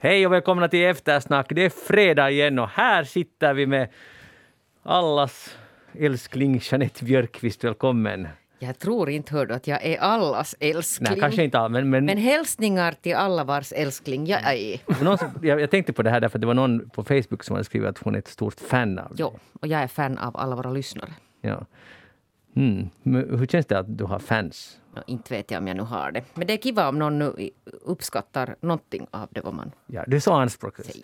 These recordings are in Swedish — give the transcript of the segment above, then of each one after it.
Hej och välkomna till Eftersnack. Det är fredag igen och här sitter vi med allas älskling Jeanette Björkqvist. Välkommen. Jag tror inte hördu att jag är allas älskling. Nej, kanske inte all, men... Men, Men hälsningar till alla vars älskling jag är. någon, jag, jag tänkte på det här därför att det var någon på Facebook som hade skrivit att hon är ett stort fan av dig. Jo, och jag är fan av alla våra lyssnare. Ja. Mm. Hur känns det att du har fans? Inte vet jag om jag nu har det. Men det är kiva om någon nu uppskattar någonting av det vad man Ja, du är så anspråkslös.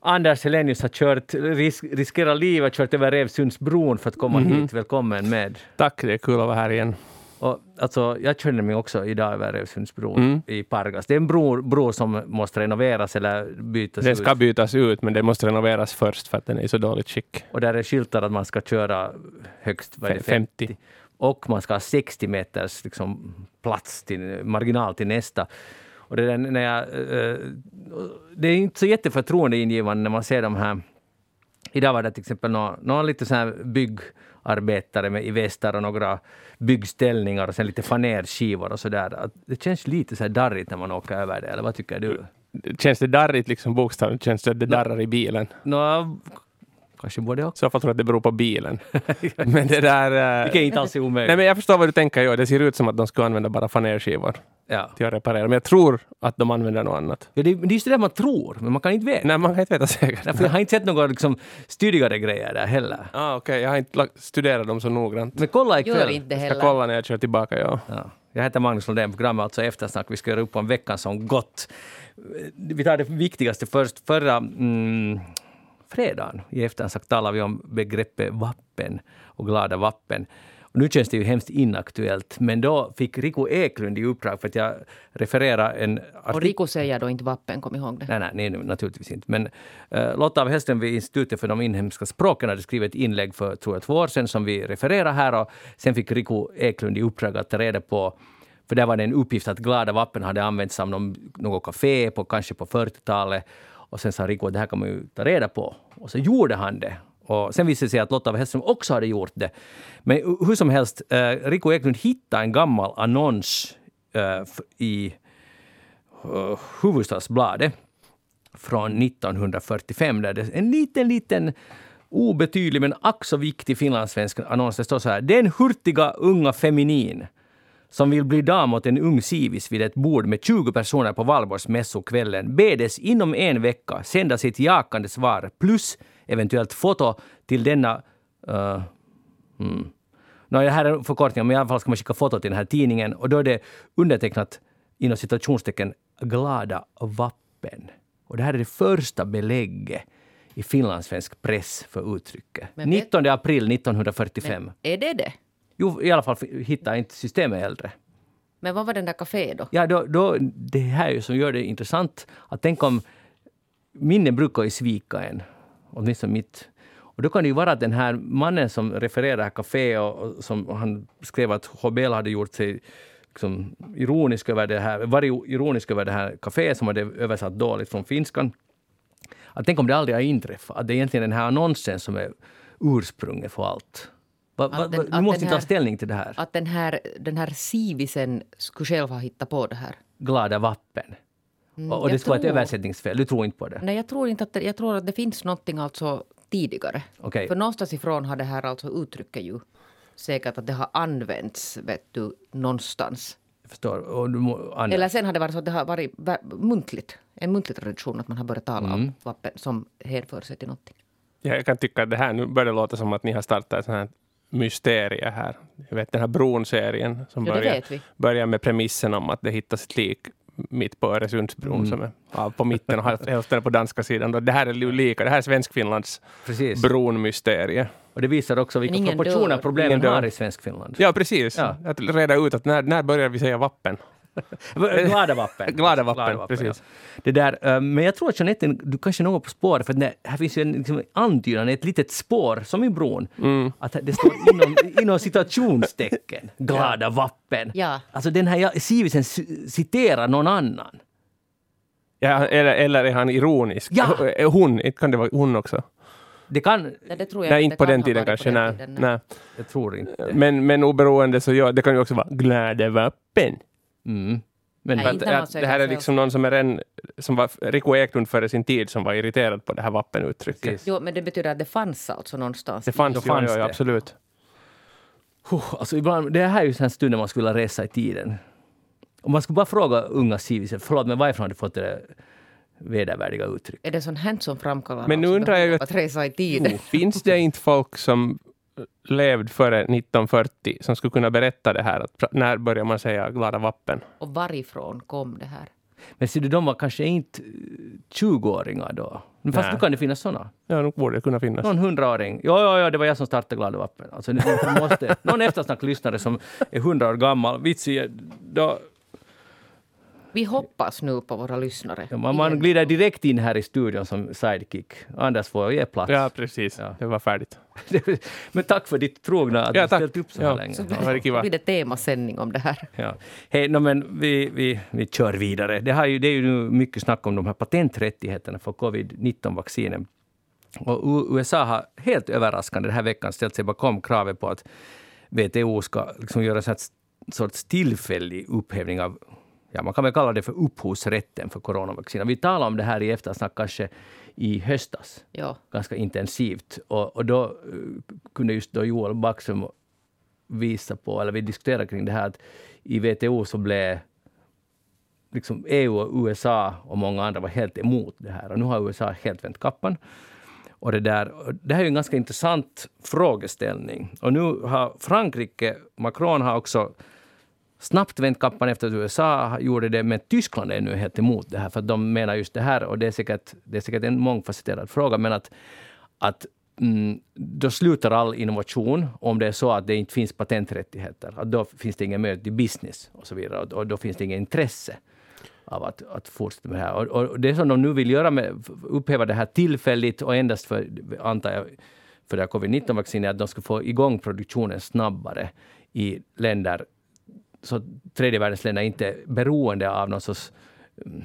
Anders Helenius har kört, ris, riskerar livet, kört över Revsundsbron för att komma hit. Välkommen med. Tack, det är kul att vara här igen. Och, alltså, jag körde mig också idag över Revsundsbron i Pargas. Det är en bro, bro som måste renoveras eller bytas Den ut. ska bytas ut, men den måste renoveras först för att den är i så dåligt skick. Och där är skyltar att man ska köra högst vad är det, Fe- 50. Och man ska ha 60 meters liksom, plats, till, marginal till nästa. Och det, där, när jag, eh, det är inte så jätteförtroendeingivande när man ser de här... Idag var det till exempel någon, någon lite så här byggarbetare med, i västar och några byggställningar och sen lite fanerskivor och så där. Det känns lite så här darrigt när man åker över det, eller vad tycker du? Känns det darrigt liksom bokstavligt? Känns det att det darrar i bilen? Nå, kanske både I och. så fall tror jag att det beror på bilen. men det där... eh, Vilket inte alls är omöjligt. Nej, men jag förstår vad du tänker. Ja, det ser ut som att de skulle använda bara fanerskivor ja. till att reparera. Men jag tror att de använder något annat. Ja, det, men det är just det där man tror, men man kan inte veta. Nej, man kan inte veta säkert. Därför jag har inte sett några liksom, styrigare grejer där heller. Ah, Okej, jag har inte studerat dem så noggrant. Men kolla Gör ikväll. inte det Jag ska heller. kolla när jag kör tillbaka, ja. Ja. Jag heter Magnus Lundén, programmet alltså Eftersnack. Vi ska göra upp om veckan som gått. Vi tar det viktigaste först. Förra mm, fredagen i Eftersnack talade vi om begreppet vappen och glada vappen. Och nu känns det ju hemskt inaktuellt, men då fick Rico Eklund i uppdrag, för att jag refererar en Och Rico säger då inte vappen, kom ihåg det. Nej, nej, nej, naturligtvis inte. Men uh, Lotta av Hellström vid Institutet för de inhemska språken hade skrivit ett inlägg för tror jag, två år sedan som vi refererar här. Och sen fick Rico Eklund i uppdrag att ta reda på för där var det en uppgift att glada vapen hade använts av någon, något café på, kanske på 40-talet. Och sen sa Rico att det här kan man ju ta reda på. Och så gjorde han det. Och sen visade det sig att Lotta av Hellström också hade gjort det. Men hur som helst, eh, Rico Eklund hittade en gammal annons eh, i eh, Hufvudstadsbladet från 1945 där det är en liten, liten obetydlig men ack så viktig finlandssvensk annons. Det står så här. Den hurtiga unga feminin som vill bli dam åt en ung civis vid ett bord med 20 personer på valborgsmässokvällen bedes inom en vecka sända sitt jakande svar plus eventuellt foto till denna uh, mm. Nå, det här är en förkortning, men i alla fall ska man skicka foto till den här tidningen och då är det undertecknat inom citationstecken glada vappen. Och det här är det första belägget i finlandssvensk press för uttrycket. Men vet- 19 april 1945. Är det det? Jo, i alla fall hittar inte systemet äldre. Men vad var den där kafé då? Ja, då, då, det här är ju som gör det intressant. Att tänk om minnen brukar ju svika en, åtminstone mitt. Och då kan det ju vara att den här mannen som refererar café och, och som han skrev att HBL hade gjort sig liksom, ironisk över det här, varit ironisk över det här caféet som hade översatt dåligt från finskan. Att tänk om det aldrig har inträffat, att det är egentligen den här annonsen som är ursprunget för allt. Va, va, den- du måste den ta här- ställning till det här. Att den här, den här civisen skulle själv ha hittat på det här. Glada vappen. och och det skulle vara ett översättningsfel. Du tror inte på det? Nej, jag tror inte att det, jag tror att det finns någonting alltså tidigare. Okej. För någonstans ifrån har det här alltså uttrycket ju säkert att det har använts, vet du, någonstans. Jag förstår. Och du må, Eller sen har det varit så att det har varit muntligt. En muntlig tradition att man har börjat tala Mm. om vapen som hänför sig till någonting. Ja, Jag kan tycka att det här, nu börjar låta som att ni har startat ett här mysterie här. Jag vet den här bron-serien som Ja, börjar, börjar med premissen om att det hittas ett lik mitt på Öresundsbron Mm. som är ja, på mitten och hälften på danska sidan. Då Det här är lika, det här är Svenskfinlands Precis. bron-mysterie. Och det visar också vilka ingen proportioner dör. problemen Ingen dör. har i Svenskfinland. Ja, precis. Ja. Att reda ut att när, när börjar vi säga vappen? Glada vappen. Glada vappen, precis. ja. Det där, eh, men jag tror att Jeanette, du kanske är något på spåret, för det- här finns ju en liksom, antydan, ett litet spår, som i bron, Mm. att det står inom, inom citationstecken, glada vappen. Ja. Alltså den här ja, Sivisen citerar någon annan. Ja, eller, eller är han ironisk? Ja. Är Hon, kan det vara hon också? Det kan... Nej, det tror jag Nej, det inte på kan den tiden kanske. på den Nej, tiden, nej. Jag tror inte. Men, men oberoende så ja, det kan ju också vara glada vappen. Mm. Men Nej, att, att det här är liksom någon som är en, som var Rico Eklund före sin tid som var irriterad på det här vappenuttrycket. Precis. Jo, men det betyder att det fanns alltså någonstans. Det fanns, ja, fanns ja, ja, det. absolut. Huh, alltså ibland, det här är ju en stund när man skulle vilja resa i tiden. Om man skulle bara fråga unga civiser, förlåt men varifrån har du fått det där vedervärdiga uttrycket? Är det sånt här som framkallar Men nu undrar jag att- att resa i tiden? Jo, finns det inte folk som levde före 1940 som skulle kunna berätta det här? Att, när börjar man säga glada vappen? Och varifrån kom det här? Men ser du, de var kanske inte eh, 20-åringar då. Men fast nu kan det finnas såna. Ja, nog borde det kunna finnas. Någon hundraåring. Ja, ja, ja, det var jag som startade Glada Vappen. Alltså, måste, någon eftersnacklyssnare som är hundra år gammal. Vitsi, då, Vi hoppas nu på våra lyssnare. ja, man, man glider direkt in här i studion som sidekick. Anders får ge plats. Ja, precis. Ja. Det var färdigt. Men tack för ditt trogna att Ja, du tack. ställt upp så här Ja. länge. Så Ja, det blir det temasändning om det här. Ja. Hej, no, men vi, vi, vi kör vidare. Det, har ju, det är ju nu mycket snack om de här patenträttigheterna för covid-19-vaccinen. Och USA har helt överraskande den här veckan ställt sig bakom kravet på att WTO ska liksom göra här sorts tillfällig upphävning av Ja, man kan väl kalla det för upphovsrätten för coronavacciner. Vi talade om det här i eftersnack kanske i höstas Ja. ganska intensivt. Och, och då eh, kunde just då Joel Backström visa på, eller vi diskuterade kring det här att i WTO så blev liksom EU och USA och många andra var helt emot det här. Och nu har USA helt vänt kappan. Och det, där, det här är en ganska intressant frågeställning. Och nu har Frankrike, Macron har också snabbt vänt kappan efter att USA gjorde det, men Tyskland är nu helt emot det här, för att de menar just det här, och det är säkert, det är säkert en mångfacetterad fråga, men att, att mm, då slutar all innovation om det är så att det inte finns patenträttigheter. Att då finns det ingen möjlighet till business och så vidare, och, och då finns det inget intresse av att, att fortsätta med det här. Och, och det som de nu vill göra med upphäva det här tillfälligt och endast för, antar jag, för det här covid-19-vaccinet, att de ska få igång produktionen snabbare i länder så tredje världens länder inte är beroende av någon sorts mm,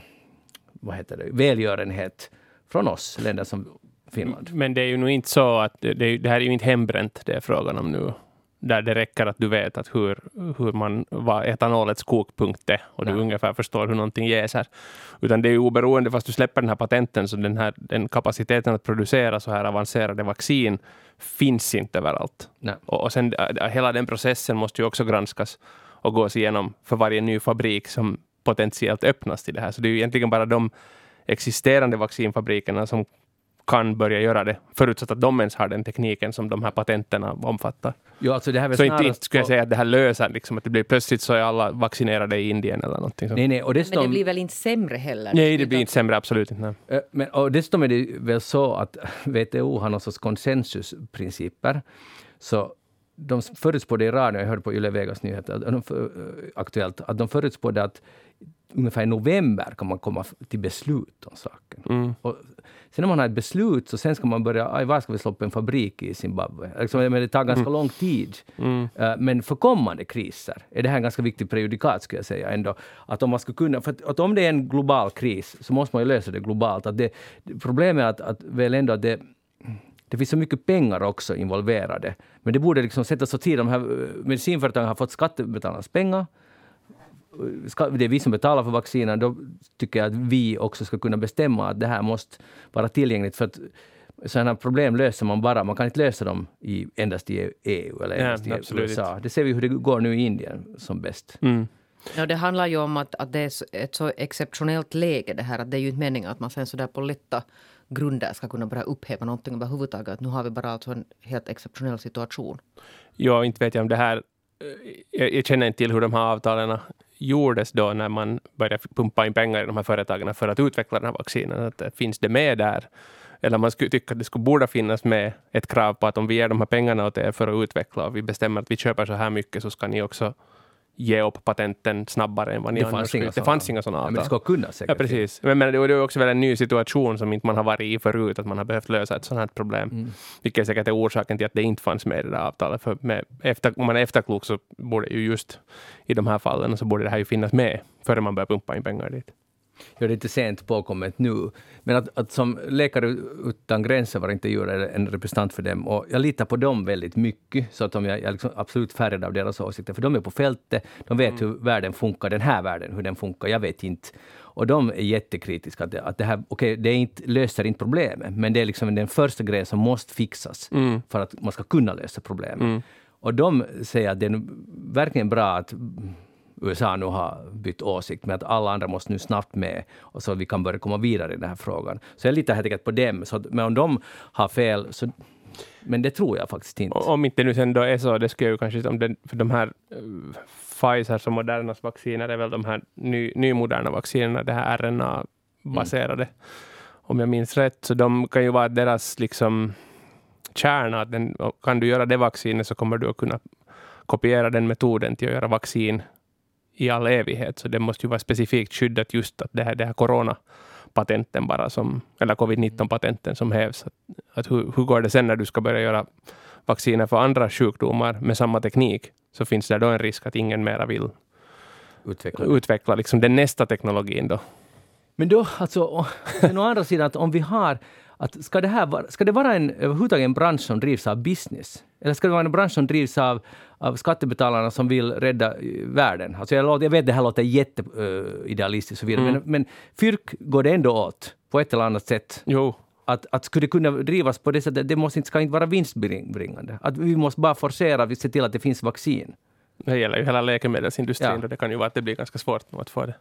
vad heter det, välgörenhet från oss, länder som Finland. Men det är ju nog inte så att det, det, här är ju inte hembränt det är frågan om nu. Där det räcker att du vet att hur, hur man, vad etanolets kokpunkt är och du Nej. ungefär förstår hur någonting jäser. Utan det är ju oberoende, fast du släpper den här patenten, så den, här, den kapaciteten att producera så här avancerade vaccin finns inte överallt. Och, och sen äh, hela den processen måste ju också granskas och gås igenom för varje ny fabrik som potentiellt öppnas till det här. Så det är ju egentligen bara de existerande vaccinfabrikerna som kan börja göra det, förutsatt att de ens har den tekniken som de här patenterna omfattar. Jo, alltså det här Så inte, inte skulle jag säga att det här löser, liksom, att det blir plötsligt så är alla vaccinerade i Indien eller någonting. sånt. Nej, nej, och Men det dessutom, blir väl inte sämre heller? Nej, det blir inte sämre, absolut inte. Nej. Eh, Men, och dessutom är det väl så att WTO har någon sorts konsensusprinciper. Så de förutspådde i radion, jag hörde på Yle Vegas nyheter, att de, för- eh, aktuellt, att de förutspådde att ungefär i november kan man komma till beslut om saken. Mm. Och sen när man har ett beslut så sen ska man börja, aj, var ska vi slå upp en fabrik i Zimbabwe? Liksom, men det tar ganska lång tid. Mm. Eh, Men för kommande kriser är det här en ganska viktigt prejudikat skulle jag säga ändå. Att om man ska kunna, för att, att om det är en global kris så måste man ju lösa det globalt. Att det, problemet är att, att väl ändå att det det finns så mycket pengar också involverade. Men det borde liksom sättas åt sidan. De här eh, medicinföretagen har fått skattebetalarnas pengar. Det är vi som betalar för vaccinen. Då tycker jag att vi också ska kunna bestämma att det här måste vara tillgängligt. För att sådana problem löser man bara, man kan inte lösa dem i, endast i EU eller Ja, endast i absolut USA. Det ser vi hur det går nu i Indien som bäst. Mm. Ja, det handlar ju om att, att det är ett så exceptionellt läge det här. Att det är ju inte meningen att man sen så där på lätta grunder ska kunna börja upphäva någonting överhuvudtaget. Att nu har vi bara alltså en helt exceptionell situation. Ja, inte vet jag om det här... Jag, jag känner inte till hur de här avtalen gjordes då när man började pumpa in pengar i de här företagen för att utveckla den här vaccinen. Att, eh, finns det med där? Eller man skulle tycka att det skulle borde finnas med ett krav på att om vi ger de här pengarna åt er för att utveckla och vi bestämmer att vi köper så här mycket så ska ni också ge upp patenten snabbare än vad ni Det annars skulle. Det fanns inga sådana Ja, avtal. men det ska kunna säkert. Ja, precis. Men, men det är också väl en ny situation som inte man har varit i förut, att man har behövt lösa ett sådant här problem. Mm. Vilket säkert är orsaken till att det inte fanns med i det där avtalet. För med efter, om man är efterklok så borde ju just i de här fallen så borde det här ju finnas med före man börjar pumpa in pengar dit. Det är inte sent påkommet nu. Men att, att som Läkare utan gränser var intervjuade en representant för dem och jag litar på dem väldigt mycket. Så att jag, jag är liksom absolut färgad av deras åsikter. För de är på fältet, de vet mm. hur världen funkar, den här världen, hur den funkar. Jag vet inte. Och de är jättekritiska. Att det, att det här okay, det inte, löser inte problemet, men det är liksom den första grejen som måste fixas mm. för att man ska kunna lösa problemet. Mm. Och de säger att det är verkligen bra att USA nu har bytt åsikt, men att alla andra måste nu snabbt med, och så vi kan börja komma vidare i den här frågan. Så jag litar helt enkelt på dem. Så, men om de har fel, så men det tror jag faktiskt inte. Om inte nu sen då är så, det skulle ju kanske, om den, för de här uh, Pfizers och Modernas vacciner är väl de här ny, nymoderna vaccinerna, det här RNA-baserade, mm. om jag minns rätt. Så de kan ju vara deras liksom kärna. Att den, kan du göra det vaccinet så kommer du att kunna kopiera den metoden till att göra vaccin i all evighet. Så det måste ju vara specifikt skyddat just att det här, det här coronapatenten bara som, eller covid-19-patenten som hävs. Att, att hur, hur går det sen när du ska börja göra vacciner för andra sjukdomar med samma teknik? Så finns det då en risk att ingen mera vill utveckla, utveckla liksom den nästa teknologin då. Men då, alltså, å andra sidan, att om vi har att ska det, här vara, ska det vara en, överhuvudtaget en bransch som drivs av business? Eller ska det vara en bransch som drivs av, av skattebetalarna som vill rädda eh, världen? Alltså jag, låter, jag vet det här låter jätteidealistiskt uh, mm. men, men fyrk går det ändå åt på ett eller annat sätt. Jo. Att, att skulle kunna drivas på det sättet, det måste inte, ska inte vara vinstbringande. Att vi måste bara forcera, vi ser till att det finns vaccin. Det gäller ju hela läkemedelsindustrin, ja. och det kan ju vara att det blir ganska svårt att få det.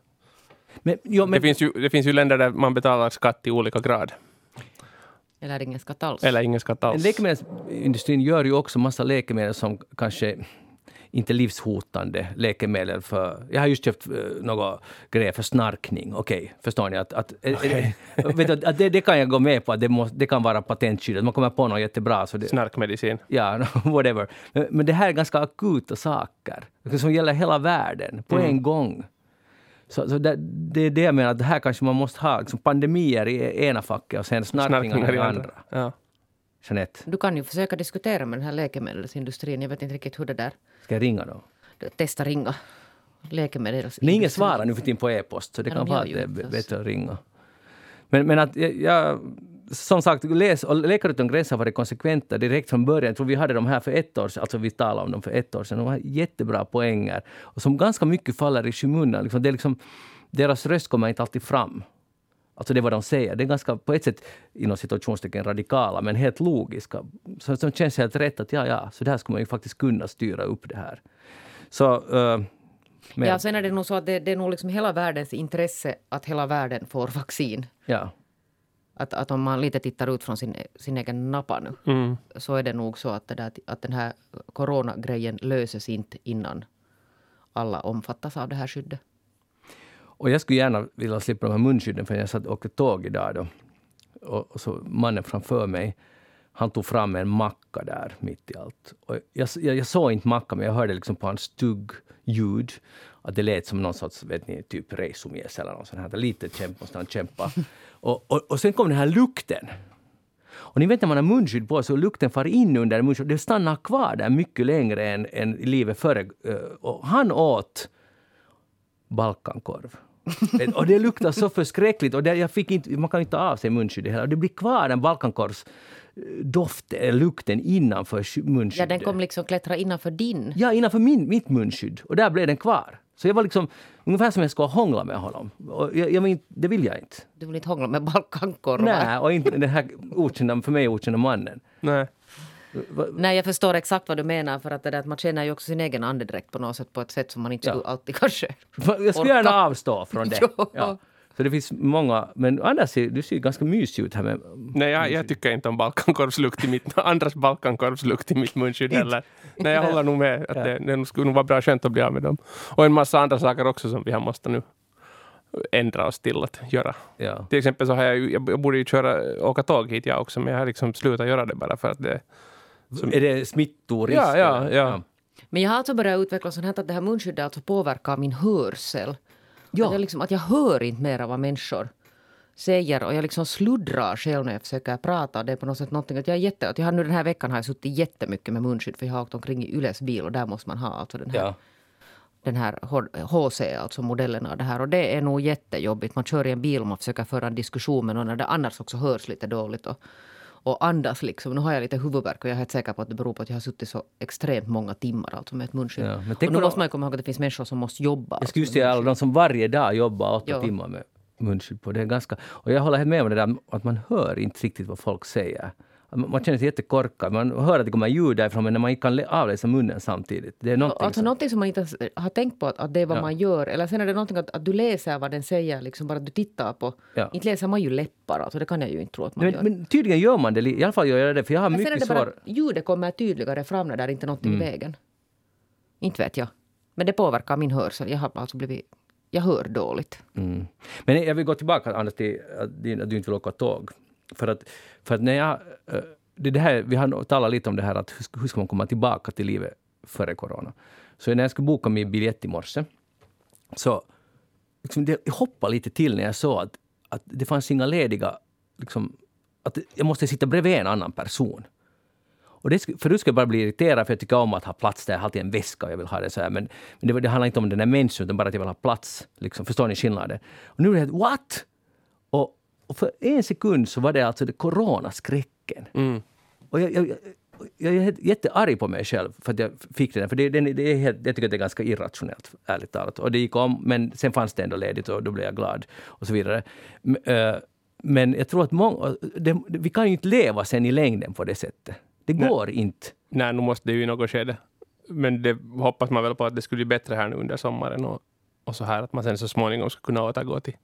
Men, jo, men, det, finns ju, det finns ju länder där man betalar skatt i olika grad. Eller ingen skatt alls. Eller ingen skatt alls. Läkemedelsindustrin gör ju också massa läkemedel som kanske inte livshotande läkemedel för... Jag har just köpt uh, några grejer för snarkning. Okej, okay, förstår ni? Att, att, okay. vet du, att det, det, kan jag gå med på, att det, måste, det kan vara patentskyddat. Man kommer på något jättebra. Så det, Snarkmedicin. Ja, whatever. Men, men det här är ganska akuta saker som gäller hela världen på mm. en gång. Så, så det, det, är det jag menar, att här kanske man måste ha liksom pandemier i ena facket och sen snarkningar i andra. Ja. Jeanette. Du kan ju försöka diskutera med den här läkemedelsindustrin. Jag vet inte riktigt hur det där... Ska jag ringa då? Testa ringa. Läkemedelsindustrin. Men ingen svarar nu för tiden på e-post, så det kan vara att det är bättre att ringa. Men, men att jag, jag som sagt, läs, och Läkare utan gränser har varit konsekventa direkt från början. Jag tror vi hade de här för ett år sedan, alltså vi talade om dem för ett år sedan. De har jättebra poänger. Och som ganska mycket faller i skymundan. Liksom, det är liksom, deras röst kommer inte alltid fram. Alltså det är vad de säger. Det är ganska, på ett sätt, inom situationstecken radikala, men helt logiska. Så det känns helt rätt att ja, ja, så där skulle man ju faktiskt kunna styra upp det här. Så... Uh, men. Ja, sen är det nog så att det, det är nog liksom hela världens intresse att hela världen får vaccin. Ja. Att, att om man lite tittar ut från sin, sin egen nappa nu mm. så är det nog så att, det där, att den här coronagrejen löses inte innan alla omfattas av det här skyddet. Och jag skulle gärna vilja slippa de här munskydden för jag satt och åkte tåg idag då. Och, och, så mannen framför mig, han tog fram en macka där mitt i allt. Och jag, jag, jag såg inte macka men jag hörde liksom på hans stugg ljud att det lät som någon sorts, vet ni, typ resumjäs eller något sånt här. Lite kämpa, måste han kämpa. Och, och, och sen kom den här lukten. Och ni vet när man har munskydd på sig och lukten far in under munskyddet, det stannar kvar där mycket längre än, än livet före. Eh, och han åt balkankorv. och det luktar så förskräckligt. Och det, jag fick inte, man kan inte ta av sig munskyddet heller. Det blir kvar den balkankorvsdoften, lukten innanför munskyddet. Ja, den kom liksom klättra innanför din. Ja, innanför min, mitt munskydd. Och där blev den kvar. Så jag var liksom ungefär som jag skulle hångla med honom. Och jag, jag men, det vill jag inte. Du vill inte hångla med balkankorvar? Nej, och inte den här okända, för mig okända mannen. Nej. Nej, jag förstår exakt vad du menar. För att, det där, att man känner ju också sin egen andedräkt på något sätt på ett sätt som man inte ja. skulle alltid kanske Jag skulle gärna avstå från det. ja. Så det finns många, men Anders, du ser ganska mysig ut här med... Nej, jag, jag tycker inte om balkankorvslukt i mitt, andras balkankorvslukt i mitt munskydd heller. Nej, jag håller nog med. Att ja. det, det skulle nog vara bra skönt att bli av med dem. Och en massa andra saker också som vi har måste nu ändra oss till att göra. Ja. Till exempel så har jag, jag borde ju köra, åka tåg hit jag också, men jag har liksom slutat göra det bara för att det... Som, är det smittorisk? Ja, ja, ja. Men jag har alltså börjat utveckla sånt här att det här munskyddet alltså påverkar min hörsel. Ja. Att, jag liksom, att jag hör inte mer vad människor säger och jag liksom sluddrar själv när jag försöker prata. Det är på något sätt någonting att jag är jätte... Att jag har nu den här veckan har jag suttit jättemycket med munskydd för jag har åkt omkring i Yles bil och där måste man ha alltså den här... Ja den här HC, alltså modellen av det här. Och det är nog jättejobbigt. Man kör i en bil och man försöker föra en diskussion med någon när det annars också hörs lite dåligt. Och, och andas liksom. Nu har jag lite huvudvärk och jag är helt säker på att det beror på att jag har suttit så extremt många timmar alltså med ett munskydd. Ja, och nu måste man komma ihåg att det finns människor som måste jobba. Jag skulle just säga de som varje dag jobbar åtta ja. timmar med munskydd på. Det är ganska... Och jag håller helt med om det där att man hör inte riktigt vad folk säger. Man känner sig jättekorkad. Man hör att det kommer ljud därifrån men man kan avläsa munnen samtidigt. Det är någonting alltså som... någonting som man inte har tänkt på att, att det är vad ja. man gör. Eller sen är det någonting att, att du läser vad den säger, liksom bara du tittar på. Ja. Inte läser man ju läppar, alltså det kan jag ju inte tro att man men, gör. Men tydligen gör man det. I alla fall gör jag det, för jag har men mycket sen är det bara, Ljudet kommer tydligare fram när det är inte någonting mm. i vägen. Inte vet jag. Men det påverkar min hörsel. Jag har alltså blivit jag hör dåligt. Mm. Men jag vill gå tillbaka Anders, till att du inte vill åka tåg. För att, för att när jag... Eh, det, här, vi har talat lite om det här att hur, hur ska man komma tillbaka till livet före corona. Så när jag skulle boka min biljett i morse så liksom det, hoppade lite till när jag såg att, att det fanns inga lediga... Liksom, att jag måste sitta bredvid en annan person. Och det, förut skulle jag bara bli irriterad för jag tycker om att ha plats där. Jag har alltid en väska och jag vill ha det så här. Men, men det, det handlar inte om den där människan utan bara att jag vill ha plats. Liksom. Förstår ni skillnaden? Och nu är det what? Och, för en sekund så var det alltså det coronaskräcken. Mm. Och jag, jag, jag är jättearg på mig själv för att jag fick den. För det, det, det är helt, jag tycker att det är ganska irrationellt, ärligt talat. Och det gick om, men sen fanns det ändå ledigt och då blev jag glad. Och så vidare. Eh, men jag tror att många, det, vi kan ju inte leva sen i längden på det sättet. Det går Nej. inte. Nej, nu måste det ju i något skede. Men det hoppas man väl på att det skulle bli bättre här nu under sommaren och, och så här att man sen så småningom ska kunna återgå till,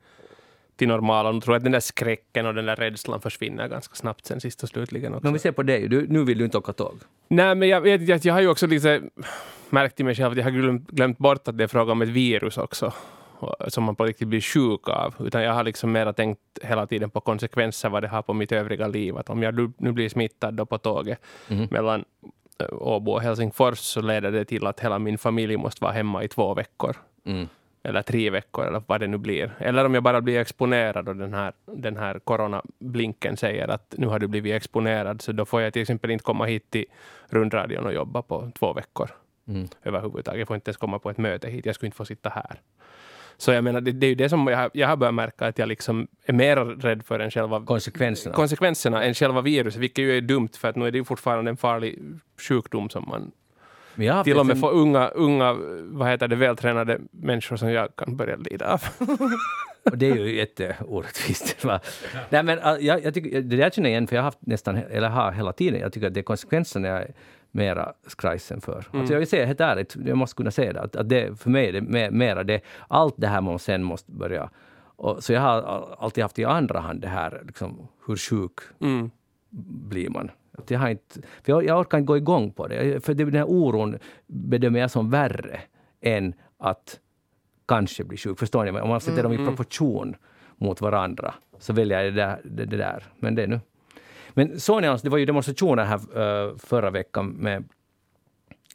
till normala. Nu tror jag att den där skräcken och den där rädslan försvinner ganska snabbt sen sist och slutligen också. Men vi ser på dig, du, nu vill du inte åka tåg. Nej, men jag vet jag, jag har ju också lite märkt i mig själv att jag har glömt, glömt bort att det är fråga om ett virus också som man på riktigt blir sjuk av. Utan jag har liksom mera tänkt hela tiden på konsekvenser vad det har på mitt övriga liv. Att om jag nu blir smittad då på tåget mm. mellan eh, Åbo och Helsingfors så leder det till att hela min familj måste vara hemma i två veckor. Mm. Eller tre veckor eller vad det nu blir. Eller om jag bara blir exponerad och den här, den här coronablinken säger att nu har du blivit exponerad så då får jag till exempel inte komma hit till rundradion och jobba på två veckor. Mm. Överhuvudtaget. Jag får inte ens komma på ett möte hit. Jag skulle inte få sitta här. Så jag menar, det, det är ju det som jag, jag har börjat märka att jag liksom är mer rädd för än själva konsekvenserna. konsekvenserna än själva viruset, vilket ju är dumt för att nu är det ju fortfarande en farlig sjukdom som man till och med för unga, unga vad heter det, vältränade människor som jag kan börja lida av. det är ju jätteorättvist. Nej, men, jag, jag tycker, det där känner jag igen, för jag har haft nästan, eller har hela tiden, jag tycker att det är konsekvenserna jag mera skrajsen för. Alltså, mm. Alltså jag vill säga helt ärligt, jag måste kunna säga det, att, att det, för mig är det mera det, allt det här man sen måste börja... Och, så jag har alltid haft i andra hand det här, liksom, hur sjuk mm. blir man? Att jag, har inte, för jag, jag orkar inte gå igång på det. För den här oron bedömer jag som värre än att kanske bli sjuk. Förstår ni? Om man sätter mm, dem i mm. proportion mot varandra så väljer jag det där. Det, det där. Men det är nu men ni, det var ju demonstrationer här uh, förra veckan med,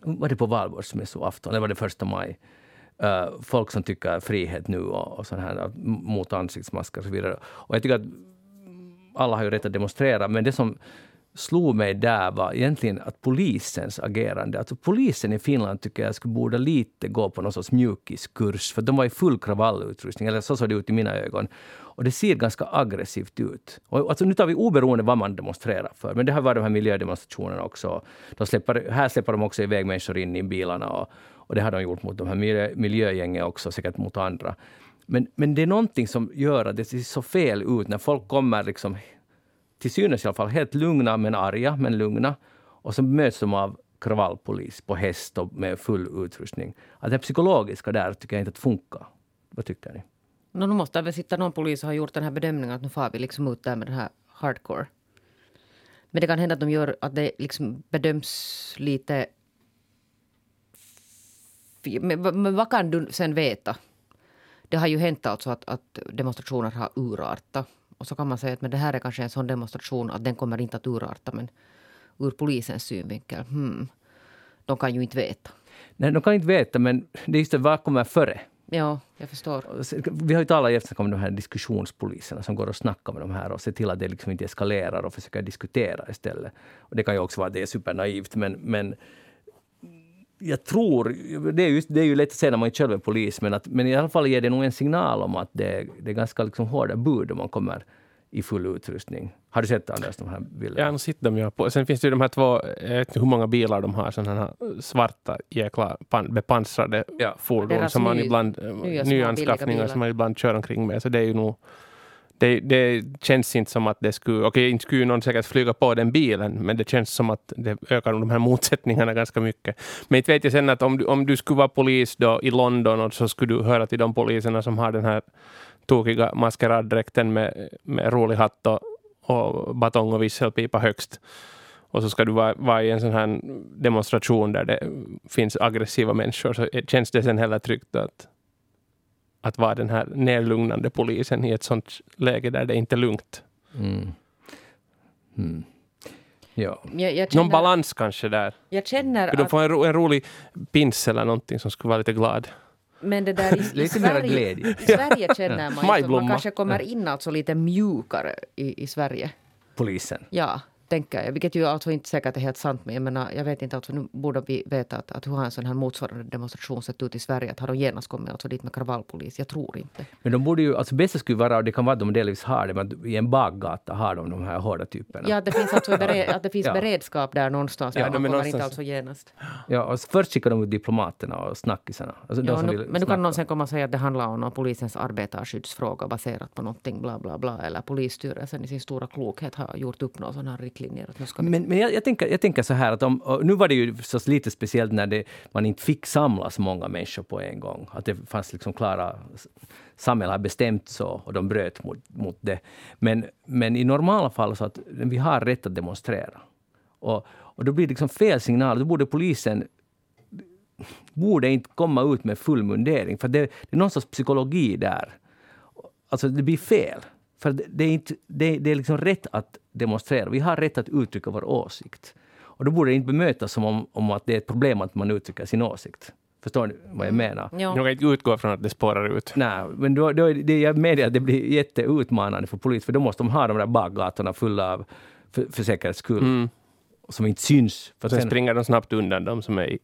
var det på valborgsmässoafton eller var det första maj? Uh, folk som tycker frihet nu och, och sån här, mot ansiktsmasker och så vidare. Och jag tycker att alla har ju rätt att demonstrera, men det som slog mig där var egentligen att polisens agerande. Alltså polisen i Finland tycker jag skulle borde lite gå på någon sorts mjukiskurs, för de var i full kravallutrustning, eller så såg det ut i mina ögon. Och det ser ganska aggressivt ut. Och alltså nu tar vi oberoende vad man demonstrerar för, men det har varit de här miljödemonstrationerna också. De släpper, här släpper de också iväg människor in i bilarna och, och det har de gjort mot de här miljö, miljögängen också, säkert mot andra. Men, men det är någonting som gör att det ser så fel ut när folk kommer liksom till synes i alla fall helt lugna men arga, men lugna. Och så möts de av kravallpolis på häst och med full utrustning. Att det psykologiska där tycker jag inte att funkar. Vad tycker ni? No, nu måste väl sitta någon polis och ha gjort den här bedömningen att nu får vi liksom ut där med den här hardcore. Men det kan hända att de gör att det liksom bedöms lite... Men, men vad kan du sen veta? Det har ju hänt alltså att, att demonstrationer har urartat. Och så kan man säga att men det här är kanske en sån demonstration att den kommer inte att urarta. Men ur polisens synvinkel, hmm, de kan ju inte veta. Nej, de kan inte veta, men det är just det, vad kommer före? Ja, jag förstår. Vi har ju talat eftersom om de här diskussionspoliserna som går och snackar med de här och ser till att det liksom inte eskalerar och försöker diskutera istället. Och det kan ju också vara att det är supernaivt, men, men jag tror, det är, just, det är ju lätt att säga när man inte själv är polis, men, att, men i alla fall ger det nog en signal om att det, det är ganska liksom hårda bud om man kommer i full utrustning. Har du sett Anders, de här bilderna? Jag har sett dem. Ja. På, sen finns det ju de här två, jag vet inte hur många bilar de har, sådana här svarta jäkla pan, bepansrade Ja. fordon som man ibland, nya små nyanskaffningar som man ibland kör omkring med. Så det är ju nog det, det känns inte som att det skulle, okej inte skulle någon säkert flyga på den bilen, men det känns som att det ökar de här motsättningarna ganska mycket. Men inte vet jag sen att om du, om du skulle vara polis då i London och så skulle du höra till de poliserna som har den här tokiga maskeraddräkten med, med rolig hatt och, och batong och visselpipa högst. Och så ska du vara, vara i en sån här demonstration där det finns aggressiva människor, så känns det sen heller tryggt att, att vara den här nedlugnande polisen i ett sånt läge där det inte är lugnt. Mm. Mm. Ja. Jag, jag känner, Någon balans kanske där. Jag känner Skulle de att, få en, ro, en rolig pins eller någonting som skulle vara lite glad. men det där i, i, Sverige, glädje. i Sverige känner man ju att man kanske kommer in alltså lite mjukare i, i Sverige. Polisen. Ja, tänker jag. Vilket ju alltså inte säkert är helt sant. Men jag menar, jag vet inte, alltså, nu borde vi veta att, att hur har en sån här motsvarande demonstration sett ut i Sverige? Att har de genast kommit alltså dit med kravallpolis? Jag tror inte. Men de borde ju, alltså bästa skulle vara, och det kan vara att de delvis har det, men i en bakgata har de de här hårda typerna. Ja, att det finns alltså bere, att det finns Ja. beredskap där någonstans. Ja, men de kommer inte någonstans- alltså genast. Ja, och först skickar de ut diplomaterna och snackisarna. Alltså de Ja, som nu, vill men nu kan någon sen komma och säga att det handlar om någon polisens arbetarskyddsfråga baserat på någonting bla bla bla. Eller polisstyrelsen i sin stora klokhet har gjort upp några sådana här riktlinjer. Att nu ska vi Men, men jag, jag, tänker, jag tänker så här att om, nu var det ju förstås lite speciellt när det, man inte fick samlas många människor på en gång. Att det fanns liksom klara... Samhället har bestämt så och de bröt mot, mot det. Men, men i normala fall så att vi har rätt att demonstrera. Och, och då blir det liksom fel signal. Då borde polisen borde inte komma ut med full mundering. För det, det är någon sorts psykologi där. Alltså det blir fel. För det, är, inte, det, det är liksom rätt att demonstrera. Vi har rätt att uttrycka vår åsikt. Och då borde det inte bemötas som om, om att det är ett problem att man uttrycker sin åsikt. Förstår ni vad jag menar? Ja. Jag kan inte utgå från att det spårar ut. Nej, men då, då är det, jag medger att det blir jätteutmanande för polis, för då måste de ha de där bakgatorna fulla av, för, för säkerhets skull, Mm. som inte syns. För Sen sen, springer de snabbt undan de som är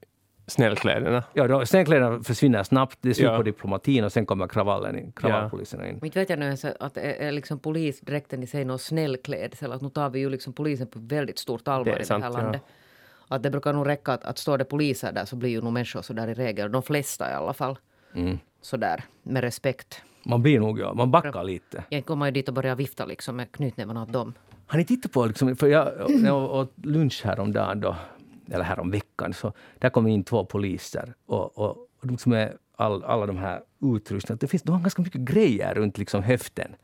snällkläderna. ja, då, scenkläderna försvinner snabbt, det är slut Ja. på diplomatin och sen kommer kravallen in, kravallpoliserna in. Men inte vet jag nu ens att är, är liksom polisdräkten i sig någon snäll klädsel. Att nu tar vi ju liksom polisen på väldigt stort allvar Det i sant, det här ja. landet. Att det brukar nog räcka att, att står det poliser där så blir ju nog människor så där i regel, de flesta i alla fall, Mm. så där med respekt. Man blir nog, ja, man backar lite. Jag kommer ju dit och börjar vifta liksom med knytnävarna åt dem. Har ni tittat på, liksom, för jag, jag åt lunch häromdagen då, eller häromveckan, så där kom in två poliser och, och, och de som är all, alla de här utrustningarna, det finns, de har ganska mycket grejer runt liksom höften.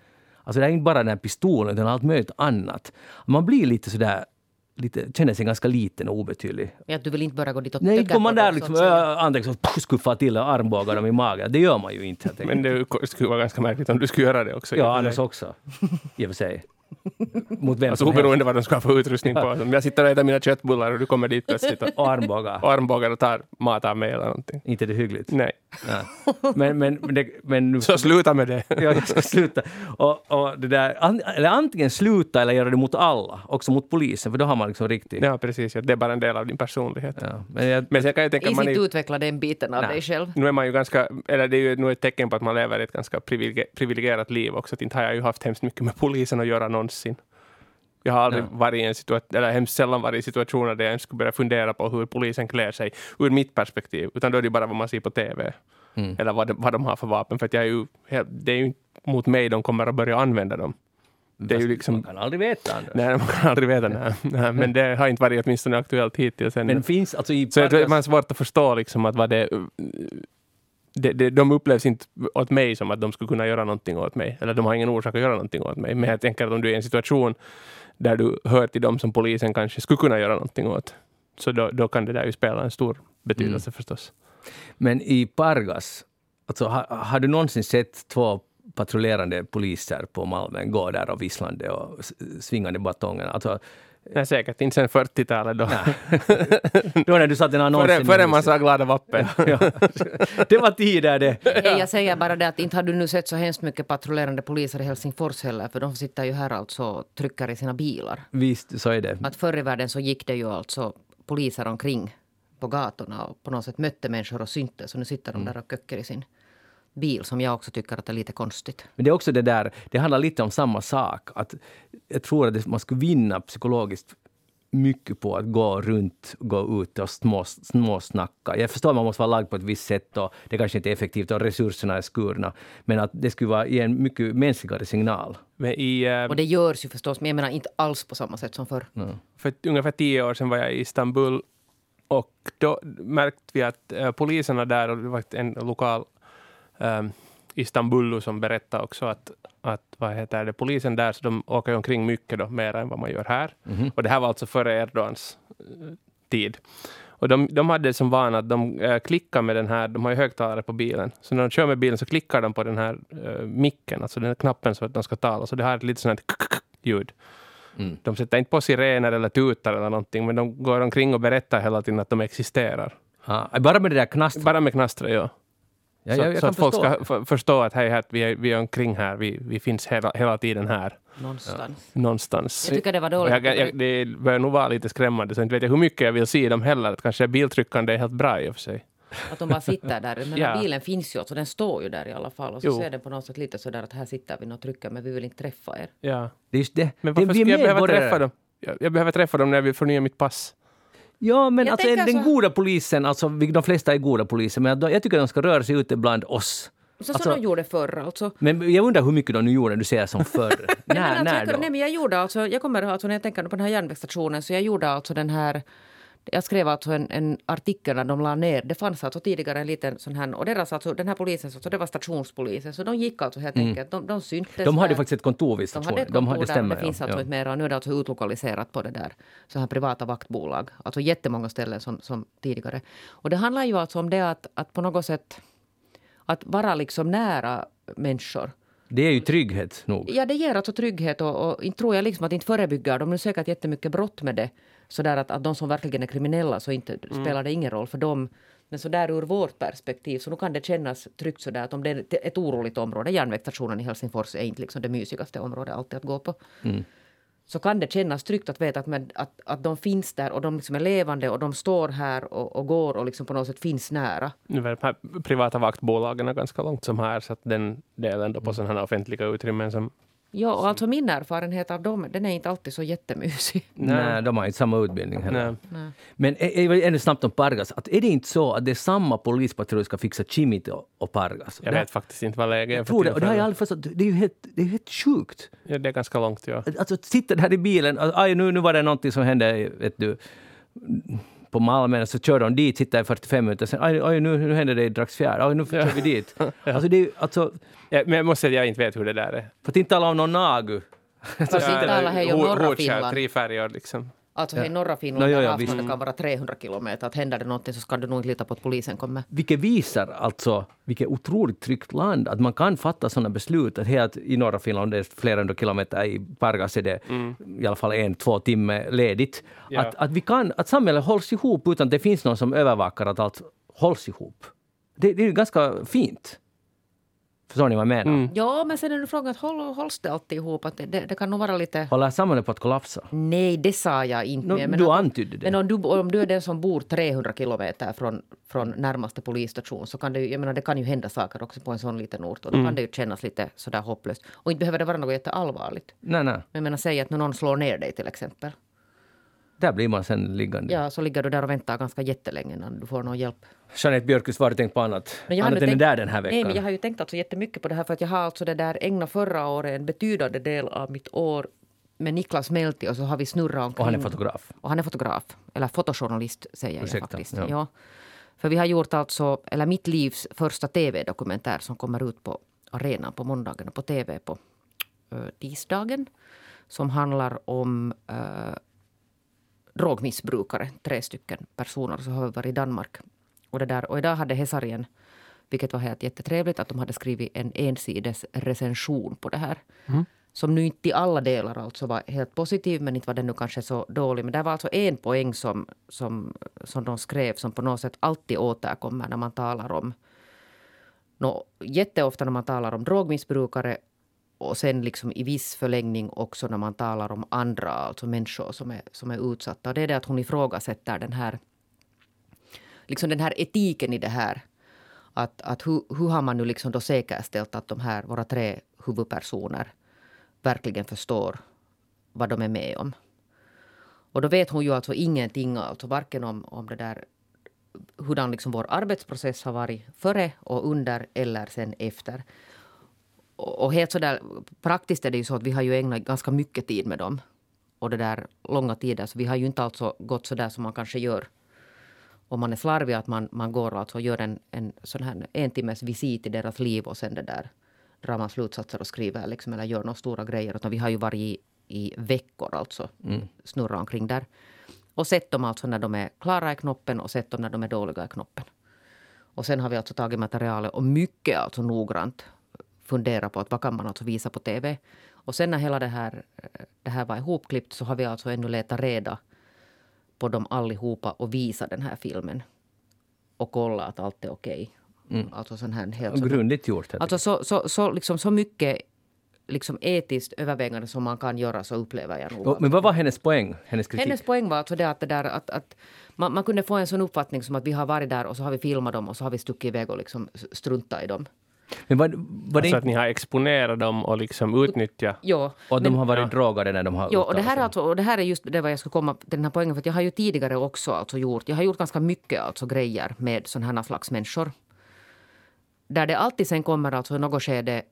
Alltså det är inte bara den här pistolen, utan allt möjligt annat. Man blir lite sådär, lite, känner sig ganska liten och obetydlig. Ja, du vill inte bara gå dit och Nej, tugga går man där liksom, så att säga. äh, andra liksom, puh, skuffa till och armbågar dem i magen. Det gör man ju inte. Men det skulle vara ganska märkligt om du skulle göra det också. Ja, annars också. I och för sig. Mot vem Alltså som helst. oberoende vad de ska för utrustning på. Om jag sitter och äter mina köttbullar och du kommer dit plötsligt och, Och armbågar. och armbågar och tar mat av mig eller någonting. Inte det hyggligt. Nej, Nej. Men, men, men, det, men nu så sluta med det. Ja, jag ska sluta. Och, och det där, an, eller antingen sluta eller göra det mot alla, också mot polisen, för då har man liksom riktigt... Ja, precis. Ja, det är bara en del av din personlighet. Ja, men jag, Men sen kan jag tänka man inte är, utveckla den biten av Nej. dig själv. nu är man ju ganska, eller det är ju nu ett tecken på att man lever ett ganska privilegierat liv också. Att inte har jag ju haft hemskt mycket med polisen att göra någonsin. Jag har aldrig Ja. varit i en situation, eller hemskt sällan varit i situationer där jag ens skulle börja fundera på hur polisen klär sig ur mitt perspektiv. Utan då är det bara vad man ser på TV. Mm. Eller vad de, vad de har för vapen. För jag är ju, det är ju mot mig de kommer att börja använda dem. Det är ju liksom- Man kan aldrig veta. Anders. Nej, man kan aldrig veta. Nej. Nej, men det har inte varit åtminstone aktuellt hittills ännu. Men finns alltså i Så jag tror man har svårt att förstå liksom att vad det, det, det... De upplevs inte åt mig som att de skulle kunna göra någonting åt mig. Eller de har ingen orsak att göra någonting åt mig. Men jag tänker att om du är i en situation där du hör till dem som polisen kanske skulle kunna göra någonting åt. Så då, då kan det där ju spela en stor betydelse Mm. förstås. Men i Pargas, alltså, har, har du någonsin sett två patrullerande poliser på Malmen gå där och visslande och svingande batongen? Alltså, Nej, säkert inte sen 40-talet då. då när du satte en annons Före, före man sa glada vappen. ja. Det var tider det. Nej, jag säger bara det att inte har du nu sett så hemskt mycket patrullerande poliser i Helsingfors heller, för de sitter ju här alltså och trycker i sina bilar. Visst, så är det. Att förr i världen så gick det ju alltså poliser omkring på gatorna och på något sätt mötte människor och syntes. Och nu sitter de där och köcker i sin bil som jag också tycker att är lite konstigt. Men det är också det där, det handlar lite om samma sak. Att jag tror att man skulle vinna psykologiskt mycket på att gå runt, gå ut och små, småsnacka. Jag förstår att man måste vara lagd på ett visst sätt och det kanske inte är effektivt och resurserna är skurna. Men att det skulle vara en mycket mänskligare signal. I, uh, och det görs ju förstås, men jag menar inte alls på samma sätt som förr. Mm. För ungefär tio år sedan var jag i Istanbul och då märkte vi att uh, poliserna där, och det var en lokal um, Istanbul som berättade också att, att vad heter det, polisen där så de åker omkring mycket då, mer än vad man gör här. Mm. Och det här var alltså före Erdogans uh, tid. Och de, de hade som vana att de uh, klickar med den här, de har ju högtalare på bilen, så när de kör med bilen så klickar de på den här uh, micken, alltså den här knappen så att de ska tala, så det har ett lite sånt här ljud. Mm. De sätter inte på sirener eller tutar eller någonting, men de går omkring och berättar hela tiden att de existerar. Ah, bara med det där knastret? Bara med knastret, ja. Ja, så, jag, jag så att folk ska förstå att hej, här, vi, är, vi är omkring här, vi, vi finns hela, hela tiden här. Någonstans. Ja. Någonstans. Jag tycker det var dåligt. Jag, jag, det börjar nog vara lite skrämmande, så inte vet jag hur mycket jag vill se dem heller. Att kanske biltryckande är helt bra i och för sig. Att de bara sitter där. Men ja. bilen finns ju, så den står ju där i alla fall. Och så jo. ser den på något sätt lite sådär att här sitter vi och trycker, men vi vill inte träffa er. Ja. Det är just det. Men varför det, ska jag behöva träffa dem? Jag, jag behöver träffa dem när jag vill förnya mitt pass. Ja, men jag alltså, den så... goda polisen, alltså, de flesta är goda poliser, men jag tycker att de ska röra sig ute bland oss. Så alltså, som de gjorde förr alltså. Men jag undrar hur mycket de nu gjorde, du säger som förr. när, alltså, när jag, nej, men jag gjorde alltså, jag kommer alltså när jag tänker på den här järnvägsstationen, så jag gjorde alltså den här jag skrev alltså en, en, artikel när de la ner. Det fanns alltså tidigare en liten sån här... Och deras, alltså, den här polisen, alltså, det var stationspolisen. Så de gick alltså helt mm. enkelt. De, de syntes. De hade där. faktiskt ett kontor vid stationen. De hade ett kontor de hade, stämmer, det finns ja. alltså ja. inte mer. Och nu är det alltså utlokaliserat på det där. Så här privata vaktbolag. Alltså jättemånga ställen som, som tidigare. Och det handlar ju alltså om det att, att på något sätt... Att vara liksom nära människor. Det är ju trygghet nog. Ja, det ger alltså trygghet och, och inte tror jag liksom att inte förebygger de nu säkert jättemycket brott med det. Så där att, att de som verkligen är kriminella så inte mm. spelar det ingen roll för dem. Men så där ur vårt perspektiv så nu kan det kännas tryggt så där att om det är ett oroligt område, järnvägsstationen i Helsingfors är inte liksom det mysigaste området alltid att gå på. Mm. Så kan det kännas tryggt att veta att, med, att, att de finns där och de liksom är levande och de står här och, och går och liksom på något sätt finns nära. Nu är de här privata vaktbolagen ganska långt som här så att den delen då på sådana här offentliga utrymmen som Ja, och alltså min erfarenhet av dem, den är inte alltid så jättemysig. Nej, de har inte samma utbildning heller. Nej. Men ännu snabbt om Pargas, att är det inte så att det är samma polispatrull ska fixa Chimit och Pargas? Jag vet faktiskt inte vad läget är för tror det, och det har jag aldrig förstått. Det är ju helt, det är helt sjukt. Ja, det är ganska långt, ja. Alltså, sitter där i bilen, aj, nu, nu var det någonting som hände, vet du, på Malmen, så kör de dit, sitter i 45 minuter, sen aj, aj, nu, nu händer det i Dragsfjärd, aj, nu kör vi dit. Alltså, det är, alltså, Ja, men jag måste säga att jag inte vet hur det där är. För att inte tala om någon nagu. Fast inte alla hej om norra Finland. Tre färger liksom. Alltså ja. i norra Finland no, ja, ja, avståndet kan vara 300 kilometer. Att händer det någonting så ska du nog inte lita på att polisen kommer. Vilket visar alltså vilket otroligt tryggt land att man kan fatta sådana beslut. Att helt i norra Finland, det är flera hundra kilometer i Pargas är det mm. i alla fall en, två timmar ledigt. Ja. Att, att, vi kan, att samhället hålls ihop utan att det finns någon som övervakar att allt hålls ihop. Det, det är ganska fint. Förstår ni vad jag menar? Mm. Ja, men sen är det frågan, håll, hålls det alltid ihop? Att det, det, det kan nog vara lite... Håller samhället på att kollapsa? Nej, det sa jag inte. No, men du antydde det. Men om du, om du är den som bor 300 kilometer från, från närmaste polisstation så kan det, jag menar, det kan ju hända saker också på en sån liten ort. Och då mm. kan det ju kännas lite sådär hopplöst. Och inte behöver det vara något jätteallvarligt. Nej, nej. Men jag menar, säg att någon slår ner dig till exempel. Där blir man sen liggande. Ja, så ligger du där och väntar ganska jättelänge innan du får någon hjälp. Jeanette Björkqvist, har du tänkt på annat? Men jag annat än tänkt, där den här veckan? Nej, men jag har ju tänkt alltså jättemycket på det här för att jag har alltså det där ägnat förra året en betydande del av mitt år med Niklas Melti och så har vi snurrat omkring. Och han är fotograf? Och han är fotograf. Eller fotojournalist säger Ursäkta, jag faktiskt. Ja. ja. För vi har gjort alltså, eller mitt livs första tv-dokumentär som kommer ut på arenan på måndagen och på tv på uh, tisdagen. Som handlar om uh, drogmissbrukare, tre stycken personer. Så har vi varit i Danmark. Och, det där, och idag hade Hesarien, vilket var helt jättetrevligt, att de hade skrivit en ensides recension på det här. Mm. Som nu inte i alla delar alltså var helt positiv, men inte var den nu kanske så dålig. Men det var alltså en poäng som, som, som de skrev som på något sätt alltid återkommer när man talar om No, jätteofta när man talar om drogmissbrukare och sen liksom i viss förlängning också när man talar om andra, alltså människor som är, som är utsatta. Och det är det att hon ifrågasätter den här liksom den här etiken i det här. Att, att hur, hur har man nu liksom då säkerställt att de här, våra tre huvudpersoner verkligen förstår vad de är med om. Och då vet hon ju alltså ingenting, alltså varken om, om det där hurdan liksom vår arbetsprocess har varit före och under eller sen efter. Och, helt sådär praktiskt är det ju så att vi har ju ägnat ganska mycket tid med dem. Och det där långa tider. Så vi har ju inte alltså gått så där som man kanske gör om man är slarvig. Att man, man går alltså och gör en, en sån här en timmes visit i deras liv och sen det där drar man slutsatser och skriver liksom, eller gör några stora grejer. Utan vi har ju varit i, i veckor alltså. Mm. Snurra omkring där. Och sett dem alltså när de är klara i knoppen och sett dem när de är dåliga i knoppen. Och sen har vi alltså tagit materialet och mycket alltså noggrant fundera på att vad kan man alltså visa på tv. Och sen när hela det här, det här var ihopklippt så har vi alltså ännu letat reda på dem allihopa och visa den här filmen. Och kolla att allt är okej. Okay. Mm. Alltså sån här helt... Grundligt gjort. Alltså så, så, så, liksom, så mycket liksom etiskt övervägande som man kan göra så upplever jag nog. Men vad var hennes poäng? Hennes, kritik? hennes poäng var alltså det att, det där, att, att man, man, kunde få en sån uppfattning som att vi har varit där och så har vi filmat dem och så har vi stuckit iväg och liksom struntat i dem. Men var, var alltså att ni har exponerat dem och liksom utnyttjat? Ja. Och de har varit ja. drogade när de har Ja, och det, här är alltså, och det här är just det vad jag skulle komma till den här poängen. För jag har ju tidigare också alltså gjort, jag har gjort ganska mycket alltså grejer med sådana här slags människor. Där det alltid sen kommer alltså i något skede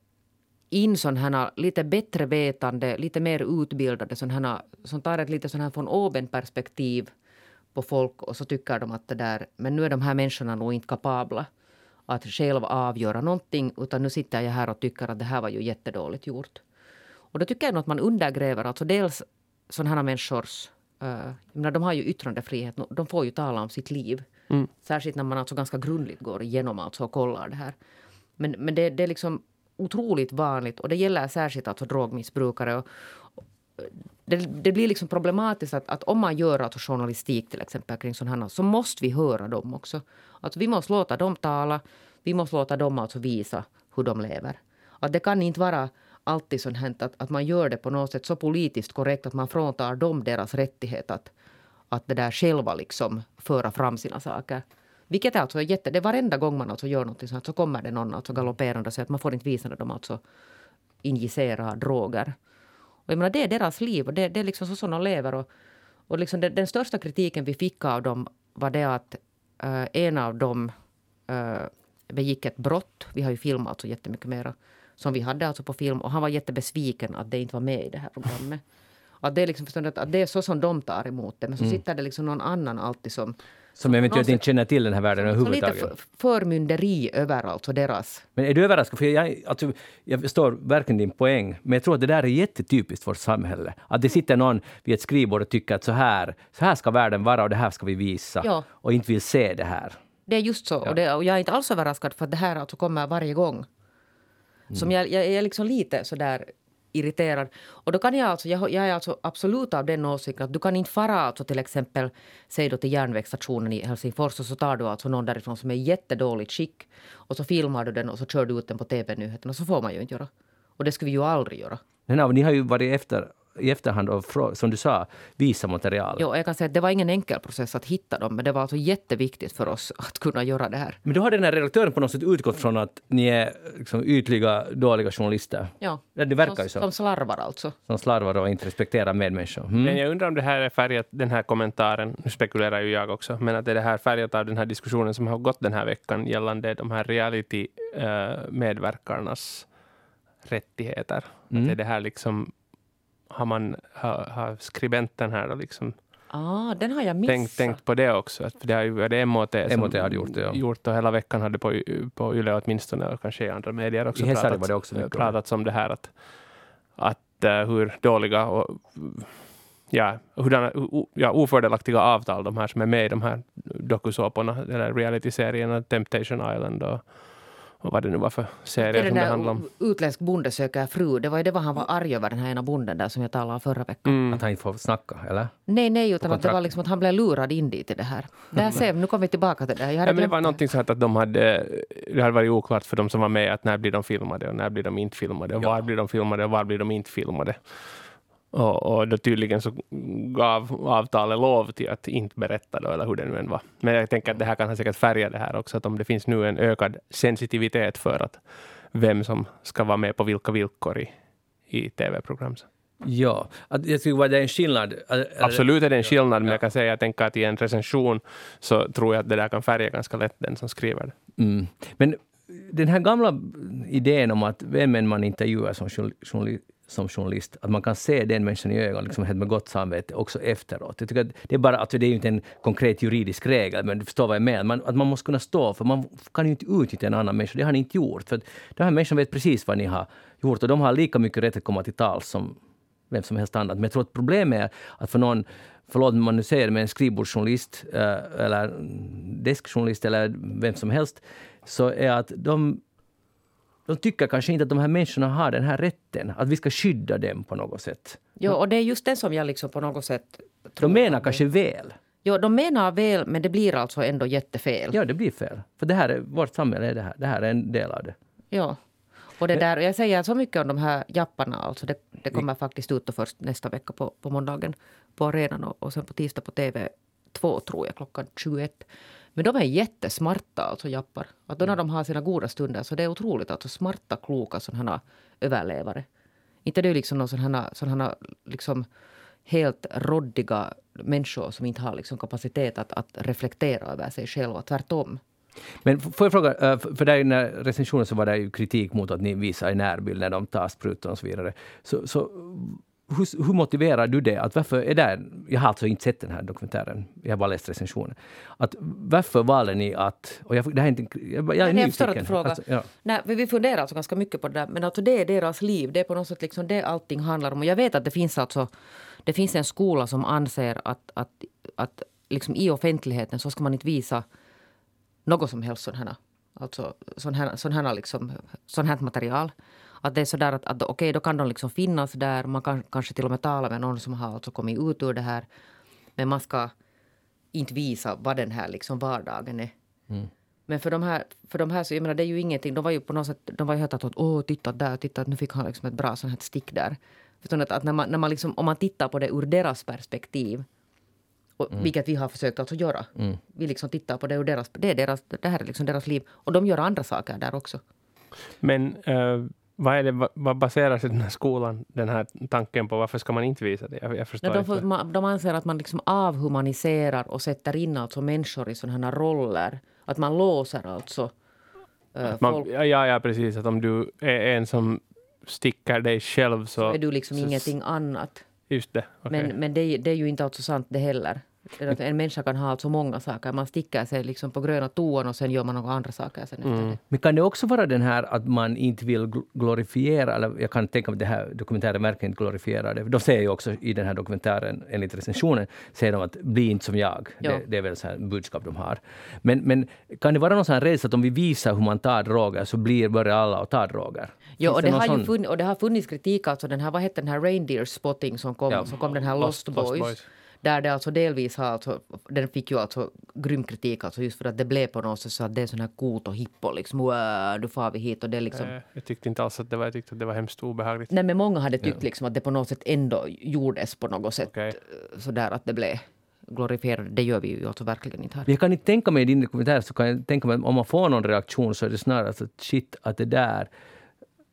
in sådana lite bättre vetande, lite mer utbildade sådana som tar ett lite sån här från oben perspektiv på folk och så tycker de att det där, men nu är de här människorna nog inte kapabla att själv avgöra någonting utan nu sitter jag här och tycker att det här var ju jättedåligt gjort. Och då tycker jag nog att man undergräver alltså dels sådana här människors Uh, menar, de har ju yttrandefrihet, de får ju tala om sitt liv. Mm. Särskilt när man alltså ganska grundligt går igenom alltså och kollar det här. Men, men det, det är liksom otroligt vanligt och det gäller särskilt alltså drogmissbrukare. Och, det, det, blir liksom problematiskt att, att om man gör alltså journalistik till exempel kring sådana så måste vi höra dem också. Alltså vi måste låta dem tala. Vi måste låta dem alltså visa hur de lever. Att det kan inte vara alltid sånt här att, att man gör det på något sätt så politiskt korrekt att man fråntar dem deras rättighet att, att det där själva liksom föra fram sina saker. Vilket är alltså jätte... Det är varenda gång man alltså gör något sånt så kommer det någon alltså galopperande och säger att man får inte visa när de alltså injicerar droger. Och jag menar, det är deras liv och det, det är liksom så som de lever. Och, och liksom den, den största kritiken vi fick av dem var det att uh, en av dem uh, begick ett brott. Vi har ju filmat alltså jättemycket mer som vi hade alltså på film. Och han var jättebesviken att det inte var med i det här programmet. Att det, är liksom, att det är så som de tar emot det. Men så mm. sitter det liksom någon annan alltid som som eventuellt inte känner till den här världen överhuvudtaget. Lite förmynderi över alltså deras... Men är du överraskad? För jag, alltså, jag förstår verkligen din poäng, men jag tror att det där är jättetypiskt för vårt samhälle. Att det sitter någon vid ett skrivbord och tycker att så här, så här ska världen vara och det här ska vi visa. Ja. Och inte vill se det här. Det är just så. Ja. Och, det, och jag är inte alls överraskad för att det här alltså kommer varje gång. Mm. Som jag, jag är liksom lite sådär irriterad. Och då kan jag alltså, jag, jag är alltså absolut av den åsikten att du kan inte fara alltså till exempel, säg då till järnvägsstationen i Helsingfors och så tar du alltså någon därifrån som är i jättedåligt skick och så filmar du den och så kör du ut den på TV-nyheterna. Så får man ju inte göra. Och det skulle vi ju aldrig göra. Nej, ni har ju varit efter i efterhand och som du sa, visa material. Jo, jag kan säga att det var ingen enkel process att hitta dem, men det var alltså jätteviktigt för oss att kunna göra det här. Men då har den här redaktören på något sätt utgått från att ni är liksom ytliga, dåliga journalister? Ja. Det verkar som, ju så. Som slarvar alltså. Som slarvar och inte respekterar medmänniskor. Mm. Men jag undrar om det här är färgat, den här kommentaren, nu spekulerar ju jag också, men att det är det här färgat av den här diskussionen som har gått den här veckan gällande de här reality-medverkarnas uh, rättigheter. Mm. Att det är det här liksom har, man, har, har skribenten här då liksom Ah, den har jag missat. Tänkt, tänkt på det också. För det, har ju, det är MOT som MOT hade gjort det. Ja. Gjort och hela veckan hade på, på Yle åtminstone och kanske i andra medier också I pratats, var det också pratats om det här att, att uh, hur dåliga och ja, hurdana, ja, ofördelaktiga avtal de här som är med i de här dokusåporna eller realityserierna Temptation Island och och vad det nu var för serie som det handlade om. Utländsk bonde söker fru. Det var ju det var han var arg över, den här ena bonden där som jag talade om förra veckan. Mm. Att han inte får snacka, eller? Nej, nej, utan att det var liksom att han blev lurad in dit i det här. Där ser nu kommer vi tillbaka till det. Jag ja, men det var någonting så att de hade, det hade varit oklart för de som var med att när blir de filmade och när blir de inte filmade och ja. var blir de filmade och var blir de inte filmade. Och, och då tydligen så gav avtalet lov till att inte berätta då, eller hur det nu än var. Men jag tänker att det här kan säkert färga det här också, att om det finns nu en ökad sensitivitet för att vem som ska vara med på vilka villkor i, i tv-program. Ja, att jag tycker att det är en skillnad. Absolut är det en skillnad, men jag kan säga, jag tänker att i en recension så tror jag att det där kan färga ganska lätt den som skriver det. Mm. Men den här gamla idén om att vem man intervjuar som, som journalist, att man kan se den människan i ögonen liksom med gott samvete också efteråt. Jag tycker att det är bara, alltså det är ju inte en konkret juridisk regel, men du förstår vad jag menar. Man, att man måste kunna stå för man kan ju inte utnyttja en annan människa. Det har ni inte gjort. För den här människan vet precis vad ni har gjort och de har lika mycket rätt att komma till tals som vem som helst annat. Men jag tror att problemet är att för någon, förlåt om man nu säger det, men en skrivbordsjournalist eh, eller deskjournalist eller vem som helst, så är att de de tycker kanske inte att de här människorna har den här rätten, att vi ska skydda dem på något sätt. Jo, och det är just det som jag liksom på något sätt tror. De menar kanske väl. Jo, de menar väl, men det blir alltså ändå jättefel. Ja, det blir fel. För det här är, vårt samhälle är det här. Det här är en del av det. Ja. Och det där, jag säger så mycket om de här japparna. Alltså det, det kommer faktiskt ut först nästa vecka på, på måndagen på arenan och, och sen på tisdag på TV2 tror jag klockan 21. Men de är jättesmarta, alltså jappar. Att då när de har sina goda stunder så det är otroligt. Alltså smarta, kloka sådana överlevare. Inte det är liksom någon sådana, sådana liksom helt råddiga människor som inte har liksom kapacitet att, att reflektera över sig själva. Tvärtom. Men får jag fråga, eh, för där i den här recensionen så var det ju kritik mot att ni visar i närbild när de tar sprutor och så vidare. Så, så hur, hur, motiverar du det? Att varför är det, jag har alltså inte sett den här dokumentären, jag har bara läst recensionen. Att varför valde ni att... Och jag, det här är inte, jag, jag är Nej, frågar. Alltså, ja. Nej, vi funderar alltså ganska mycket på det där. Men alltså det är deras liv. Det är på något sätt liksom det allting handlar om. Och jag vet att det finns alltså... Det finns en skola som anser att, att, att liksom i offentligheten så ska man inte visa något som helst här. Alltså sån här, sån här, liksom, sån här material. Att det är sådär att, att okej, okay, då kan de liksom finnas där. Man kan kanske till och med tala med någon som har alltså kommit ut ur det här. Men man ska inte visa vad den här liksom vardagen är. Mm. Men för de här, för de här så, jag menar, det är ju ingenting. De var ju på något sätt, de var ju helt att åh, titta där, titta, nu fick han liksom ett bra sånt här stick där. För att, att när man, när man liksom, om man tittar på det ur deras perspektiv, och, mm. vilket vi har försökt alltså göra. Mm. Vi liksom tittar på det ur deras, det, är deras, det här är liksom deras liv. Och de gör andra saker där också. Men uh, vad, är det, vad baserar sig den här skolan, den här tanken på? Varför ska man inte visa det? Jag, jag förstår de, får, man, de anser att man liksom avhumaniserar och sätter in alltså människor i sådana här roller. Att man låser alltså äh, man, folk. Ja, ja, precis. Att om du är en som sticker dig själv så... så är du liksom så, ingenting annat. Just det. Okay. Men, men det, det, är ju inte alltså sant det heller. En människa kan ha alltså många saker. Man sticker sig liksom på gröna toan och sen gör man några andra saker sen efter mm. det. Men kan det också vara den här att man inte vill glorifiera, eller jag kan tänka mig att det här dokumentären verkligen inte glorifierar det. De säger ju också i den här dokumentären, enligt recensionen, säger de att bli inte som jag. Det, det, är väl så här budskap de har. Men, men kan det vara någon sån rädsla att om vi visar hur man tar droger så blir, börjar alla att ta droger? Jo, och det, har ju funnits, och det har funnits kritik, alltså den här, vad hette den här reindeer spotting som kom, ja, som kom den här Lost, Lost Boys. Lost Boys där det alltså delvis har, alltså, den fick ju alltså grym kritik alltså just för att det blev på något sätt så att det är sån här kot och hippo liksom. Du far vi hit och det liksom. Nej, jag tyckte inte alls att det var, jag tyckte att det var hemskt obehagligt. Nej men många hade tyckt ja. liksom att det på något sätt ändå gjordes på något sätt okay. sådär att det blev glorifierade. Det gör vi ju alltså verkligen inte här. Jag kan inte tänka mig i din dokumentär så kan jag tänka mig att om man får någon reaktion så är det snarare att shit att det där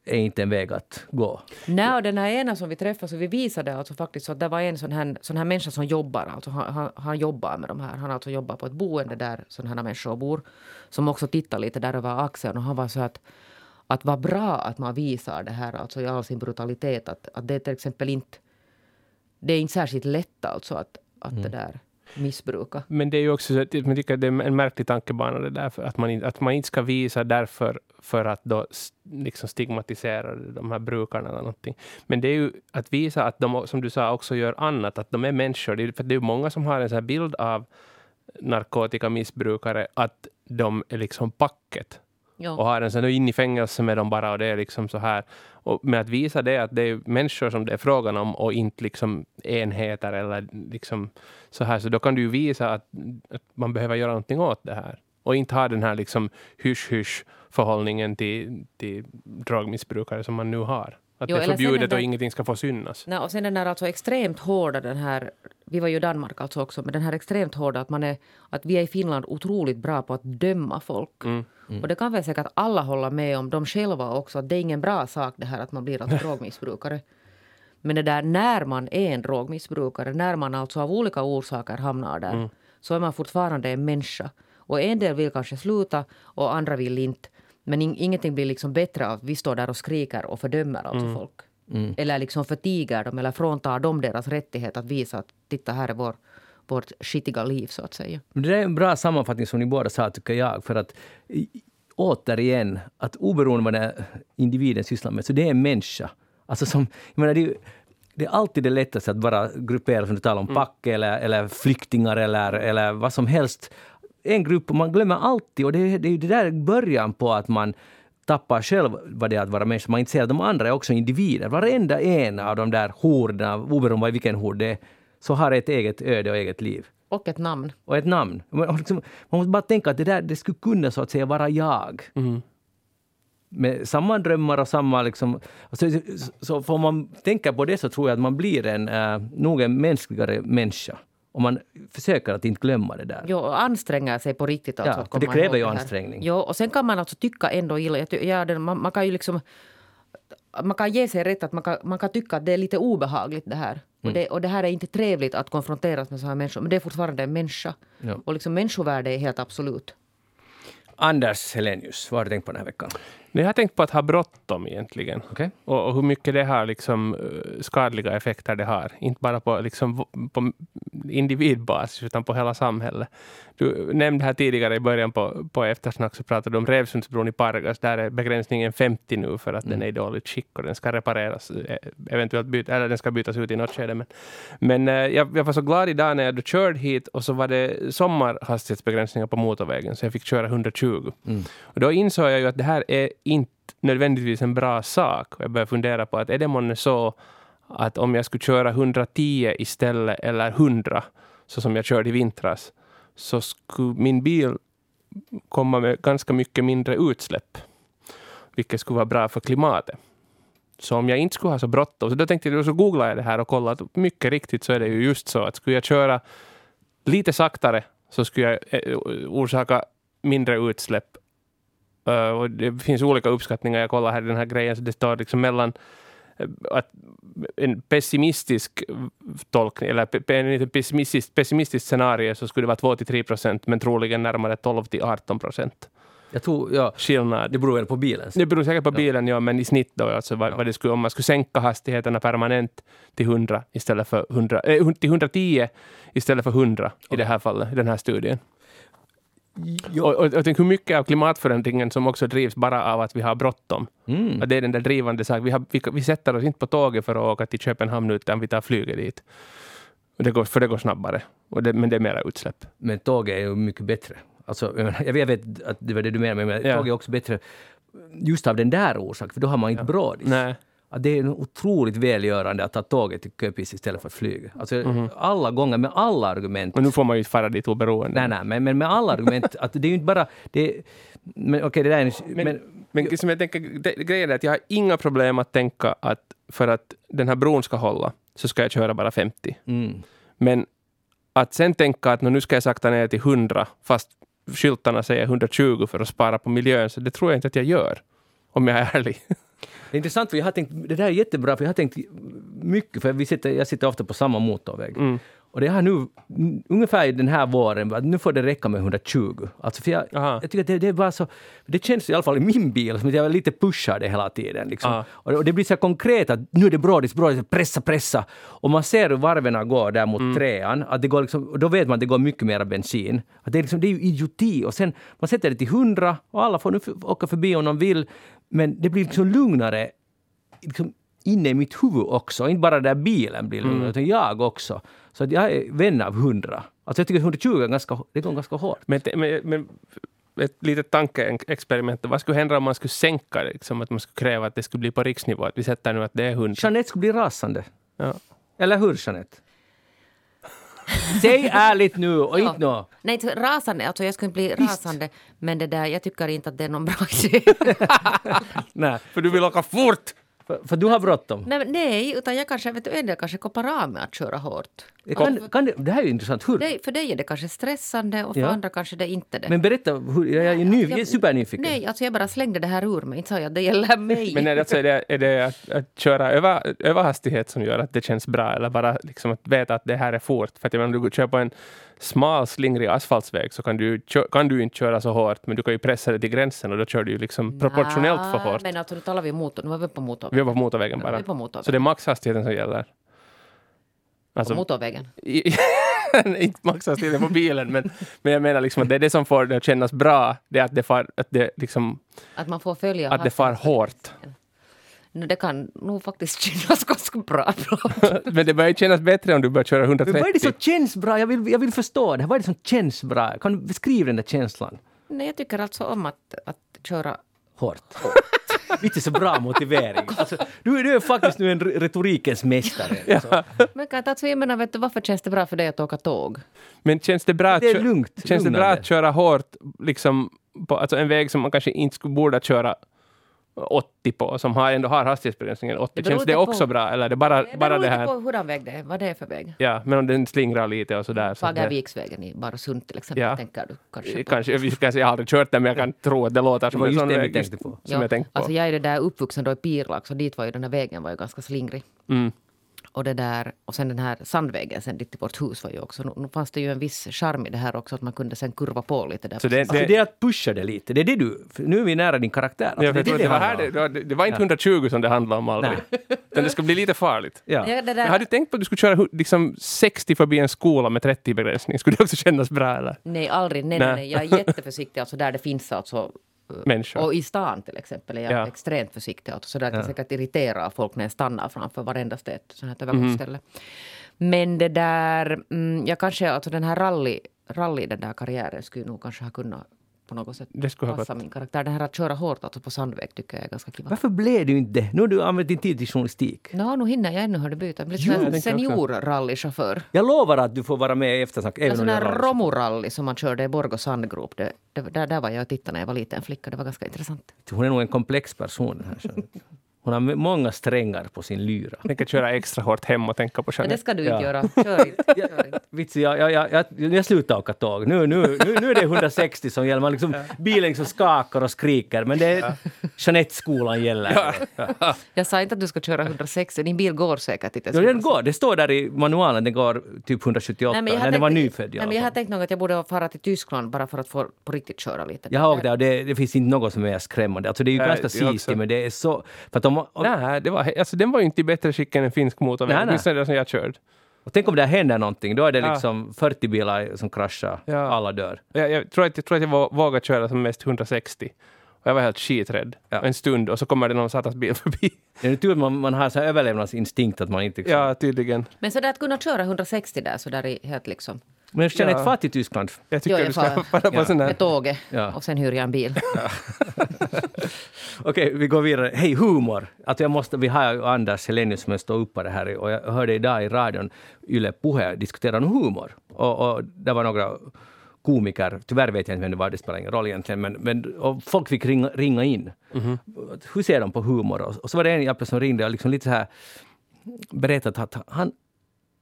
är inte en väg att gå. Nej, och den här ena som vi träffade, så vi visade alltså faktiskt så att det var en sån här, sån här människa som jobbar, alltså han, han, han jobbar med de här. Han alltså jobbar på ett boende där sådana här människor bor. Som också tittar lite där över axeln och han var så att att vad bra att man visar det här alltså i all sin brutalitet. Att, att det är till exempel inte... Det är inte särskilt lätt alltså att, att mm. det där missbruka. Men det är ju också så att jag tycker att det är en märklig tankebana det där, att man, att man inte ska visa därför för att då liksom stigmatisera de här brukarna eller någonting. Men det är ju att visa att de, som du sa, också gör annat, att de är människor. Det är, för det är många som har en sån bild av narkotikamissbrukare, att de är liksom packet. Ja. Och har en sån in i fängelse med dem bara och det är liksom så här. Och med att visa det att det är människor som det är frågan om och inte liksom enheter eller liksom så här. Så då kan du ju visa att, att man behöver göra någonting åt det här. Och inte ha den här liksom hysch-hysch förhållningen till, till drogmissbrukare som man nu har. Att Jo, det är förbjudet är det- och ingenting ska få synas. Nej, och sen den där alltså extremt hårda, den här, vi var ju i Danmark alltså också, men den här extremt hårda att, man är, att vi är i Finland otroligt bra på att döma folk. Och det kan väl säkert alla hålla med om, de själva också, att det är ingen bra sak det här att man blir alltså drogmissbrukare. Men det där när man är en drogmissbrukare, när man alltså av olika orsaker hamnar där, så är man fortfarande en människa. Och en del vill kanske sluta och andra vill inte. Men in, ingenting blir liksom bättre av att vi står där och skriker och fördömer alltså folk. Eller liksom förtiger dem eller fråntar dem deras rättighet att visa att titta här är vår, vårt skitiga liv så att säga. Det är en bra sammanfattning som ni båda sa, tycker jag. För att återigen, att oberoende vad den här individen sysslar med, så det är en människa. Alltså som, jag menar, det, är, det är alltid det lättaste att bara gruppera, som du talar om, pack eller, eller flyktingar eller, eller vad som helst. En grupp, och man glömmer alltid, och det, det är ju det där början på att man tappar själv vad det är att vara människa. Man inte ser att de andra är också individer. Varenda en av de där horderna, oberoende av vilken hord det är, så har ett eget öde och eget liv Och ett namn. och ett namn. Man, och liksom, man måste bara tänka att det där det skulle kunna så att säga vara jag. Med samma drömmar och samma... Liksom, alltså, så, så får man tänka på det så tror jag att man blir en, uh, nog en mänskligare människa. Om man försöker att inte glömma det där. Jo, och anstränger sig på riktigt. Alltså, Ja, att för det kräver ju här. ansträngning. Jo, och sen kan man alltså tycka ändå illa. Ja, det, man, man kan ju liksom... Man kan ge sig rätt att man kan, man kan tycka att det är lite obehagligt det här. Mm. Och, det, och det här är inte trevligt att konfronteras med sådana här människor. Men det är fortfarande en människa. Ja. Och liksom människovärde är helt absolut. Anders Helenius, vad har du tänkt på den här veckan? Nej, Jag har tänkt på att ha bråttom egentligen. Okej? Och, och hur mycket det har liksom, eh, skadliga effekter det har. Inte bara på, liksom, på individbasis utan på hela samhället. Du nämnde här tidigare i början på, på eftersnack så pratade du om Revsundsbron i Pargas. Där är begränsningen 50 nu för att den är i dåligt skick och den ska repareras. eh, Eventuellt byt, eller den ska bytas ut i något skede. Men, men eh, jag, jag var så glad idag när jag körde hit och så var det sommarhastighetsbegränsningar på motorvägen så jag fick köra 120. Och då insåg jag ju att det här är inte nödvändigtvis en bra sak. Jag började fundera på att är det månne så att om jag skulle köra 110 istället eller 100 så som jag körde i vintras så skulle min bil komma med ganska mycket mindre utsläpp. Vilket skulle vara bra för klimatet. Så om jag inte skulle ha så bråttom, så då tänkte jag, så googlade jag det här och kollade att mycket riktigt så är det ju just så att skulle jag köra lite saktare så skulle jag eh, orsaka mindre utsläpp. Eh, och det finns olika uppskattningar. Jag kollar här i den här grejen, så det står liksom mellan att en pessimistisk tolkning, eller pe- pe- en lite pessimistisk, pessimistiskt scenario så skulle det vara 2-3 procent, men troligen närmare 12-18 procent Jag tror, ja, skillnad. det beror väl på bilen. Det beror säkert på bilen, ja, men i snitt då, alltså vad, vad det skulle, om man skulle sänka hastigheterna permanent till 100 istället för 100, eh, till 110 istället för 100 i det här fallet, i den här studien. Och, och, och tänk hur mycket av klimatförändringen som också drivs bara av att vi har bråttom. Mm. Att det är den där drivande saken. Vi, har, vi, vi sätter oss inte på tåget för att åka till Köpenhamn utan vi tar flyget dit. Det går, för det går snabbare. Det, men det är mera utsläpp. Men tåget är ju mycket bättre. Alltså, jag jag vet- jag att det var det du menade, men Ja. tåget är också bättre just av den där orsaken, för då har man inte brådis. Att det är otroligt välgörande att ta tåget till Köpis istället för flyg. Alltså, Mhm. alla gånger, med alla argument. Och nu får man ju fara dit oberoende. Nej, nej, men, men med alla argument. att det är ju inte bara... Det, men okej, det där är... en- Men, Men, men, som jag tänker, det, grejen är att jag har inga problem att tänka att för att den här bron ska hålla så ska jag köra bara 50. mm, Men att sen tänka att nu ska jag sakta ner till 100 fast skyltarna säger 120 för att spara på miljön, så det tror jag inte att jag gör. Om jag är ärlig. det är intressant, för jag har tänkt... Det där är jättebra, för jag har tänkt mycket, för vi sitter, jag sitter ofta på samma motorväg. Mm. Och det har nu, mm, ungefär den här våren, nu får det räcka med 120. Alltså för jag, jag tycker att det, det är bara så... Det känns i alla fall i min bil som att jag lite pushar det hela tiden. Liksom. Och, det, och det blir så konkret att nu är det brådis, brådis, pressa, pressa. Och man ser hur varven går där mot trean. Att det går liksom, och då vet man att det går mycket mer bensin. Att det, är liksom, det är ju idioti. Och sen man sätter det till 100 och alla får nu åka förbi om de vill. Men det blir liksom lugnare liksom inne i mitt huvud också. Inte bara där bilen blir lugnare, utan jag också. Så att jag är vän av 100. Alltså jag tycker 120 är ganska, det går ganska hårt. Men, men, men ett litet tankeexperiment. Vad skulle hända om man skulle sänka det? Liksom att man skulle kräva att det skulle bli på riksnivå? Att vi sätter nu att det är 100. Jeanette skulle bli rasande. Ja. Eller hur Jeanette? Säg ärligt nu och inte nå. Nej, rasande. Alltså jag skulle inte bli rasande. Men det där, jag tycker inte att det är någon bra idé. Nej. För du vill åka fort! För, för du har bråttom. Nej, nej, utan jag kanske, vet du, en del kanske koppar av med att köra hårt. Kan, kan det, det här är ju intressant. Hur? Nej, för dig är det kanske stressande och för Ja. andra kanske det inte det. Men berätta, hur, jag är, ny, jag är Jag- supernyfiken. Nej, alltså jag bara slängde det här ur mig. Inte sa jag det gäller mig. Men är det, alltså, är det, är det att, att köra över, överhastighet som gör att det känns bra eller bara liksom att veta att det här är fort? För att jag menar, du kör på en smal slingrig asfaltsväg så kan du, kan du inte köra så hårt men du kan ju pressa det till gränsen och då kör du ju liksom proportionellt för hårt. Men alltså nu talar vi motor. Nu var vi på Vi motorvägen. var på motorvägen bara. vi på motorvägen. Så det är maxhastigheten som gäller. På Alltså, motorvägen. i- inte maxhastigheten på bilen men, men jag menar liksom att det är det som får det att kännas bra. Det är att det far, att det liksom, Att man får följa att det far hårt. No, det kan nog faktiskt kännas ganska bra. Men det börjar kännas bättre om du börjar köra Men 130. vad är det som känns bra? Jag vill, jag vill förstå det. Vad är det som känns bra? Kan du beskriva den där känslan? Nej, jag tycker alltså om att, att köra Hårt. Inte så bra motivering. Alltså, du, du är faktiskt nu en retorikens mästare. Alltså. Men kan alltså, jag menar, vet du, varför känns det bra för dig att åka tåg? Men känns det bra, att, Det är lugnt, känns det bra att köra hårt liksom, på alltså en väg som man kanske inte skulle borde köra 80 på, som har, ändå har hastighetsbegränsningen 80? Det beror Känns det lite också på- bra? Eller är det bara, Det bara beror det här? på hurdan väg det är, vad det är för väg. Ja, men om den slingrar lite och sådär. Så det, Fagerviksvägen i Barösund till exempel, Ja. tänker du kanske på. kanske, jag, kanske, jag har aldrig kört den, men jag kan tro att det låter som en just sån det väg. just på. Som Ja, jag tänkte på. Alltså jag är det där uppvuxen då i Pirlag, så dit var ju den här vägen var ju ganska slingrig. Mm. Och, det där, och sen den här sandvägen sen dit till vårt hus var ju också, nu, nu fanns det ju en viss charm i det här också, att man kunde sen kurva på lite där. Så det- sin- Alltså, det är att pusha det lite. Det är det du... Nu är vi nära din karaktär. Alltså, Ja, för det, det, det, var här, det, det, det var inte 120 som det handlade om aldrig. Utan det ska bli lite farligt. Ja. Ja, det där, har du tänkt på att du skulle köra liksom 60 förbi en skola med 30 begränsning? Skulle det också kännas bra eller? nej, aldrig. Nej, nej, Nej. nej. Jag är jätteförsiktig alltså där det finns alltså Människor. Och i stan till exempel är jag Ja. extremt försiktig. Alltså, så där kan Ja. säkert irritera folk när jag stannar framför varenda ett sånt här Mhm. övergångsställe. Men det där, mm, jag kanske, alltså den här rally, rally den där karriären skulle nog kanske ha kunnat på något sätt Det skulle passa min karaktär. Det här att köra hårt alltså på sandväg tycker jag är ganska kiva. Varför blev du inte? Nu har du använt din tid till journalistik. Nå, nu hinner jag ännu har det byta. Jag blir senior-rallychaufför. Jag lovar att du får vara med i eftersnack. En sån du är här rally. Romu-rally som man körde i Borgå sandgrop. Det, det, där, där var jag och tittade när jag var liten flicka. Det var ganska intressant. Hon är nog en komplex person. Här, så. Hon har många strängar på sin lyra. Jag tänker köra extra hårt hem och tänka på Men det Jeanette. ska du Ja. inte göra. Kör inte. Kör inte. Vitsi, jag, jag, jag, jag, jag slutar åka tåg. Nu, nu, nu, nu är det 160 som gäller. Man liksom, bilen liksom skakar och skriker. Men det är Jeanette-skolan gäller. Ja. Jag sa inte att du ska köra 160, din bil går säkert inte. Ja, den går. Det står där i manualen. Den går typ 178. Nej, men jag när den var tänkt- nyfödd Nej, men jag har tänkt nog att jag borde fara till Tyskland bara för att få på riktigt köra lite. Jag har åkt där och det, det finns inte något som är skrämmande. Alltså det är ju Nej, ganska sisigt men det är så... För att om, Nej, det var, alltså, den var ju inte i bättre skick än en finsk motorväg. Nej, nej. Åtminstone det som jag körde. och tänk om det händer någonting. Då är det Ja. liksom 40 bilar som kraschar. Ja. Alla dör. Jag, jag, tror att, jag tror att jag vå- vågade köra som mest 160. Och jag var helt skiträdd Ja. en stund och så kommer det någon satans bil förbi. Det är tur att man, man har så här överlevnadsinstinkt att man inte... Liksom, Ja, tydligen. Men så där att kunna köra 160 där så där i helt liksom Men jag känner Ja. ett fart i Tyskland. Jag tycker Jo, jag du ska far- fara på Ja. sån här... med tåget Ja. och sen hyr jag en bil. Okej, vi går vidare. Hej, humor! Alltså jag måste, vi har ju Anders Helenius som är ståuppare här och jag hörde idag i radion Yle Puhe diskutera om humor. Och, och det var några komiker, tyvärr vet jag inte vem det var, det spelar ingen roll egentligen, men, men och folk fick ringa, ringa in. Hur ser de på humor? Och, och så var det en Jappe som ringde och liksom lite så här berättat att han,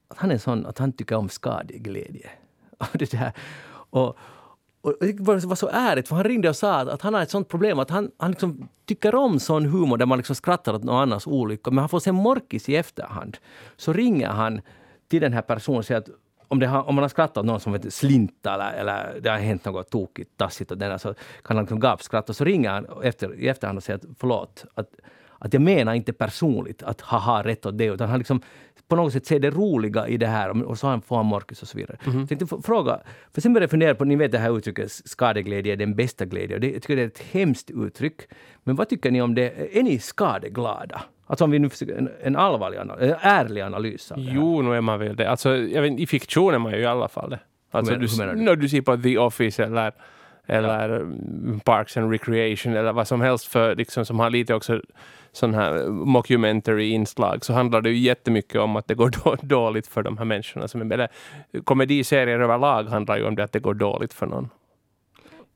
att han är sån att han tycker om skadeglädje. Och det där. Och, och det var så ärligt, för han ringde och sa att, att han har ett sånt problem att han, han liksom tycker om sån humor där man liksom skrattar åt någon annans olycka, men han får sen morkis i efterhand. Så ringer han till den här personen och säger att om, det har, om man har skrattat åt någon som vet, slinta eller, eller det har hänt något tokigt, tassigt och denna, så kan han liksom gapskratta. Så ringer han efter, i efterhand och säger att förlåt, att, att jag menar inte personligt att haha rätt åt det, utan han liksom på något sätt ser det roliga i det här och så får han morkis och så vidare. Så jag tänkte fråga, för sen började jag fundera på, ni vet det här uttrycket skadeglädje är den bästa glädje. Och det, jag tycker det är ett hemskt uttryck. Men vad tycker ni om det? Är ni skadeglada? Alltså om vi nu försöker en, en allvarlig, en ärlig analys av det här. Jo, nu är man väl det. Alltså, jag vet, I fiktion är man ju i alla fall det. Alltså, menar- du, hur menar du? När du ser på The Office eller, eller mm, Parks and Recreation eller vad som helst för, liksom, som har lite också sån här mockumentary-inslag så handlar det ju jättemycket om att det går då, dåligt för de här människorna. Som är, eller, komediserier överlag handlar ju om det att det går dåligt för någon.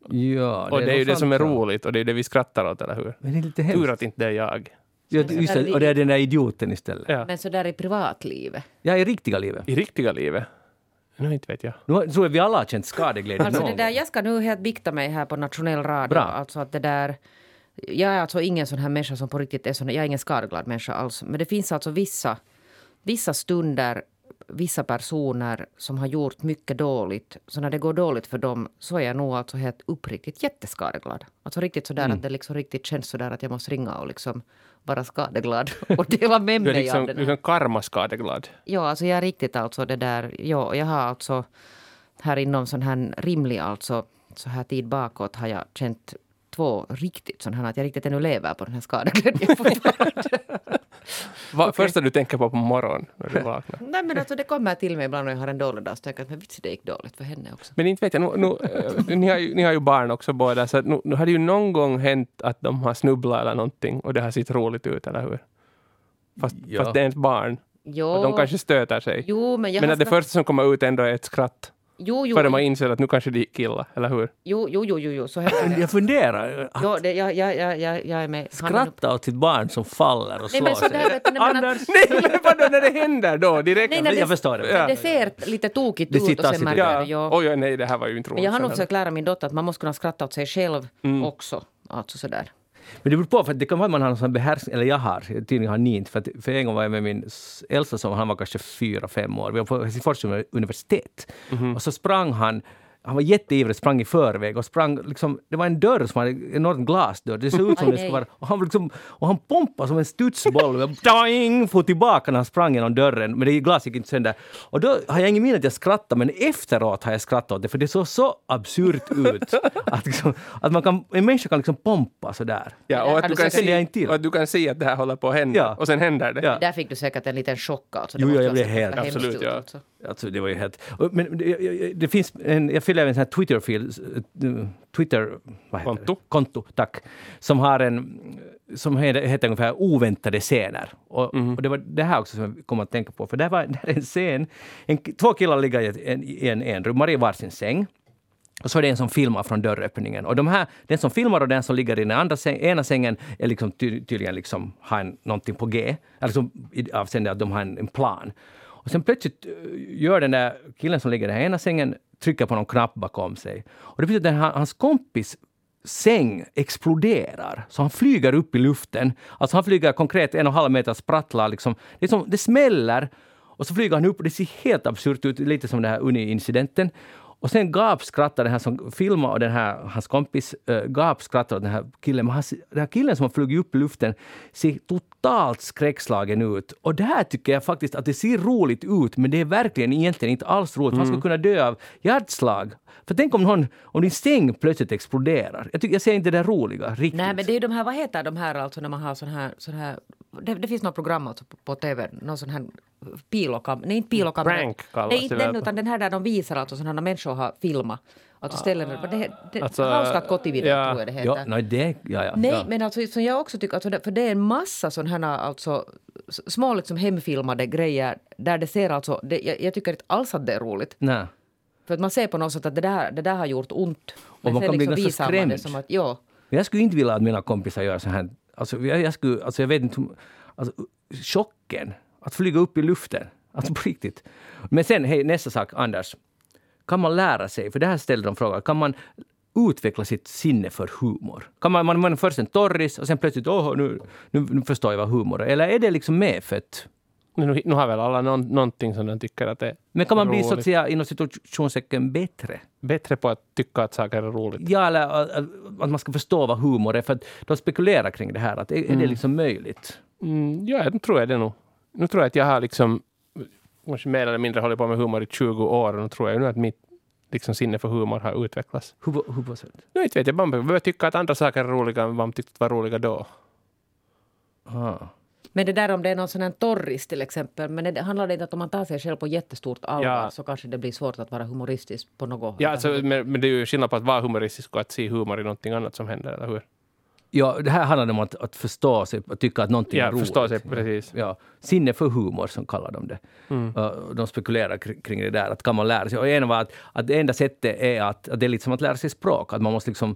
Ja, och det är ju nog det som är ja. roligt och det är det vi skrattar åt, eller hur? Men det är lite Tur hemskt. att inte det är jag. Ja, just det, och det är den där idioten istället. Ja. Men så där i privatlivet. Ja, i riktiga livet. I riktiga livet? Nu inte vet jag. Nu tror jag vi alla har känt skadeglädje Alltså någon det där, jag ska nu helt bikta mig här på nationell radio. Bra. Alltså att det där, jag är alltså ingen sån här människa som på riktigt är sån, jag är ingen skadeglad människa alls. Men det finns alltså vissa, vissa stunder, vissa personer som har gjort mycket dåligt. Så när det går dåligt för dem så är jag nog alltså helt uppriktigt jätteskadeglad. Alltså riktigt sådär Mm. att det liksom riktigt känns sådär att jag måste ringa och liksom vara skadeglad och dela med mig liksom, av den du är liksom karmaskadeglad. Ja, alltså jag är riktigt alltså det där. Ja, jag har alltså här inom sån här rimlig alltså så här tid bakåt har jag känt två riktigt sån här att jag riktigt ännu lever på den här skadeglädjen fortfarande. Vad första du tänker på på morgonen när du vaknar? Nej men alltså det kommer till mig ibland när jag har en dålig dag så tänker jag att men vits det gick dåligt för henne också. Men inte vet jag, nu, nu, eh, ni, har ju, ni har ju barn också båda, så nu, nu har det ju någon gång hänt att de har snubblat eller någonting och det har sett roligt ut, eller hur? Fast, Ja. fast det är ens barn. Jo, Och de kanske stöter sig. jo men jag Men har att det första som kommer ut ändå är ett skratt. Jo, jo, Före man inser att nu kanske det gick illa, eller hur? jo, jo, jo, jo, jo, så händer det. Jag funderar. Jo, det, jag, jag, jag, jag, jag är med. Skratta åt sitt barn som faller och Nej slår men sig. vet man Anders! Nej, men vadå när det händer då? Direkt? Nej, när Jag förstår det. Ja. Det ser lite tokigt Det ut och sen märker Ja. jag. Oj, oj, nej, det här var ju inte roligt. Men jag har nog försökt lära min dotter att man måste kunna skratta åt sig själv Mm. också. Alltså sådär. Men det beror på, för det kan vara att man har någon behärskning, eller jag har, tydligen har ni inte, för, att, för en gång var jag med min äldsta son, han var kanske fyra, fem år, vi var på Helsingfors universitet. Mhm. Och så sprang han, han var jätteivrig, sprang i förväg och sprang liksom, det var en dörr som hade en enorm glasdörr, det såg ut som det skulle vara, och han, liksom, och han pompade som en studsboll, och doing, for tillbaka när han sprang genom dörren, men det glas gick inte sönder. Och då har jag ingen minne att jag skrattade, men efteråt har jag skrattat åt det, för det såg så absurt ut. att, liksom, att man kan, en människa kan liksom pompa sådär. Ja, och att, du kan se, och att du kan se att det här håller på att hända, Ja. och sen händer det. Ja. Där fick du säkert en liten chock. Alltså. Det Jo, jag blev helt- Absolut, ut, ja. alltså. Alltså, det var ju helt... Men det, det- finns en, jag följer en sån här Twitter-fil, eh, Twitter... Vad heter Konto? Det? Konto, tack. Som har en... Som heter, heter ungefär oväntade scener. Och, och det var det här också som jag kom att tänka på. För det var det en scen, en, två killar ligger i en, i en enrum, var i varsin säng. Och så är det en som filmar från dörröppningen. Och de här, den som filmar och den som ligger i den andra säng, ena sängen är liksom ty, tydligen liksom, har en, någonting på G. Alltså avseende att de har en, en plan. Och sen plötsligt eh, gör den där killen som ligger i den ena sängen, trycker på någon knapp bakom sig. Och det betyder att hans kompis säng exploderar. Så han flyger upp i luften. Alltså han flyger konkret en och en halv meter sprattlar. Liksom. Det, är som, det smäller och så flyger han upp och det ser helt absurt ut, lite som den här Uni-incidenten. Och sen gapskrattar den här som filmar och den här, hans kompis äh, gapskrattar åt den här killen. Men han, den här killen som har flugit upp i luften ser totalt skräckslagen ut. Och det här tycker jag faktiskt att det ser roligt ut, men det är verkligen egentligen inte alls roligt. Han skulle kunna dö av hjärtslag. För tänk om, någon, om din säng plötsligt exploderar. Jag, tycker, jag ser inte det roliga riktigt. Nej men det är ju de här, vad heter de här alltså när man har sån här, sån här det, det finns något program alltså på, på tv, någon sån här pilokam, nej inte pilokamera. Prank kallas Nej inte den utan den här där de visar alltså sådana människor har filmat. Alltså ställen, det, det, Alltså, Hauskat kotivideo ja. tror jag det heter. Ja, nej, det, ja, ja, Nej, ja. men alltså, som jag också tycker, alltså, för det är en massa sådana här alltså, små liksom hemfilmade grejer där det ser alltså, det, jag, jag tycker inte alls att det är roligt. Nej. För att man ser på något sätt att det där, det där har gjort ont. Och man kan bli ganska skrämd. som att, ja. Men Jag skulle inte vilja att mina kompisar gör så här. Alltså, jag, jag, skulle, alltså, jag vet inte... Alltså, chocken. Att flyga upp i luften. Alltså på riktigt. Men sen, hej, nästa sak, Anders. Kan man lära sig, för det här ställde de frågan, kan man utveckla sitt sinne för humor? Kan man, man, man är först en torris och sen plötsligt, åh, nu, nu, nu förstår jag vad humor är. Eller är det liksom medfött? Nu, nu har väl alla någon, någonting som de tycker att det är Men kan man bli så att roligt. säga inom situationstecken bättre? bättre på att tycka att saker är roligt. Ja, eller att, man ska förstå vad humor är. För att de spekulerar kring det här. Att är, är det liksom möjligt? Mm, ja, nu tror jag det nog. Nu tror jag att jag har liksom kanske mer eller mindre hållit på med humor i 20 år och nu tror jag nu att mitt liksom, sinne för humor har utvecklats. Hur, hur på sätt? Nu inte vet jag, man behöver tycka att andra saker är roliga än vad man tyckte var roliga då. Ah. Men det där om det är någon sån här torris till exempel, men det handlar det inte att om man tar sig själv på jättestort allvar Ja. så kanske det blir svårt att vara humoristisk på något. Ja, alltså, men, men det är ju skillnad på att vara humoristisk och att se humor i någonting annat som händer, eller hur? Ja, det här handlar om att, att förstå sig och tycka att någonting är Ja, roligt. förstå sig, precis. Ja, sinne för humor, som kallar de det. Mm. De spekulerar kring, det där, att kan man lära sig? Och en var att, att det enda sättet är att, att det är lite som att lära sig språk, att man måste liksom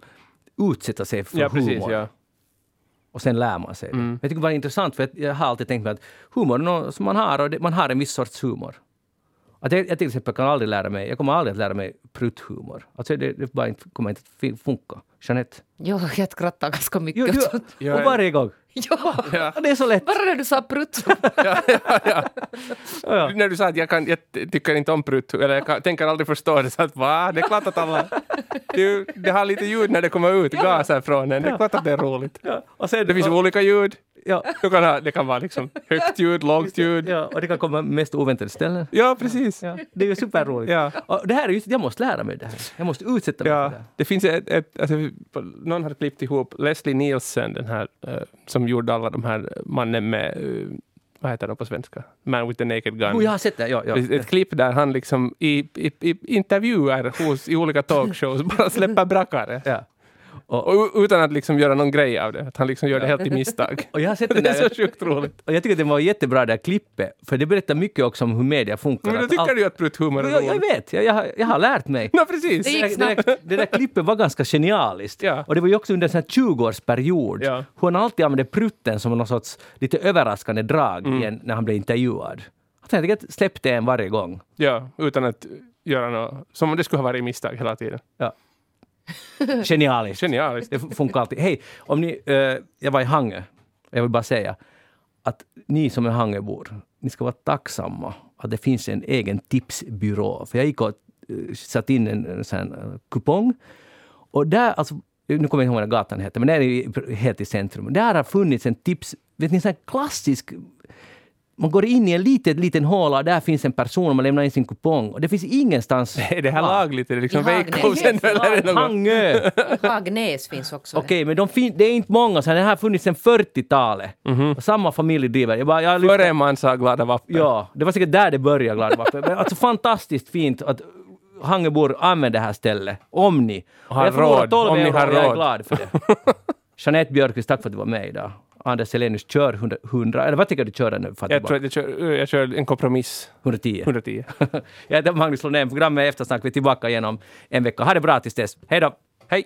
utsätta sig för Ja, precis. humor. Ja. Och sen lär man sig det. Jag tycker det var intressant för jag har alltid tänkt mig att humor är något som man har och det, man har en viss sorts humor. Att jag, jag till exempel kan aldrig lära mig, jag kommer aldrig att lära mig prutthumor. Alltså det, det bara inte, kommer inte att funka. Jeanette? Jo, jag skrattar ganska mycket Jo, sånt. Ja, och varje gång. Ja, Ja. Det är så lätt. bara när du sa prutt. Ja, ja, ja. Ja. När du sa att jag, kan, jag tycker inte om prutt, eller jag kan, tänker aldrig förstå det, så att va? Det är klart att alla... Det, det har lite ljud när det kommer ut gaser från en, det är klart att det är roligt. Ja. Och sen, Det finns och, olika ljud. Ja, Du kan ha, det kan vara liksom högt ljud, lågt ljud. ja, och det kan komma mest oväntade ställen. Ja, precis. Ja, det är ju superroligt. Ja. Och det här är just, jag måste lära mig det här. Jag måste utsätta mig Ja, för det. det finns ett, ett alltså, någon hade klippt ihop Leslie Nielsen, den här eh, som gjorde alla de här mannen med, eh, vad heter de på svenska? Man with the naked gun. Jo, jag har sett det. Ja, ja. Ett, ett klipp där han liksom i, i, i intervjuer hos, i olika talkshows bara släpper brackare. ja. Och, Och, utan att liksom göra någon grej av det. Att han liksom gör det helt i misstag. och jag har sett det Det är där. så sjukt roligt. Och jag tycker att det var jättebra det här klippet, för det berättar mycket också om hur media funkar. Men då tycker allt- du ju att prutthumor är jag, jag roligt. vet, jag, jag, har- jag har lärt mig. Ja, precis. Det gick det, där, det där klippet var ganska genialiskt. Ja. Och det var ju också under en sån här 20-årsperiod. Ja. Hur han alltid använde prutten som någon sorts lite överraskande drag Mm. igen när han blev intervjuad. Att jag tänkte att släppte en varje gång. Ja, utan att göra något. Som om det skulle ha varit misstag hela tiden. Ja. Genialiskt. Genialiskt. Det funkar alltid. Hej, om ni, eh, jag var i Hangö. Jag vill bara säga att ni som är Hangöbor, ni ska vara tacksamma att det finns en egen tipsbyrå. För jag gick och uh, satte in en, en sån här eh, kupong. Och där, alltså, nu kommer jag inte ihåg vad gatan heter, men det är helt i centrum. Där har funnits en tips, vet ni, en sån här klassisk man går in i en liten, liten håla och där finns en person och man lämnar in sin kupong. Och det finns ingenstans... Är det här kvar. lagligt? Är det liksom. Veikkosen? Eller är det något? Hangö! Hagnäs finns också. Okej, men de fin- det är inte många, så den här har funnits sedan 40-talet. Och Samma familj driver. Jag bara, jag lyssnar- Före man sa glada vapen. Ja, det var säkert där det började, Glada vapen. Men alltså fantastiskt fint att Hangöbor använder det här stället. Om ni. Och Har råd, 12 om ni har och jag är råd. glad för det. Jeanette Björkqvist, tack för att du var med idag. Anders Helenius, kör 100, 100 eller vad tycker du kör den nu? För Jag tror jag kör, jag kör en kompromiss. 110. 110. jag heter Magnus Lundén, programmet Eftersnack. Vi är tillbaka igen om en vecka. Ha det bra tills dess. Hej då! Hej!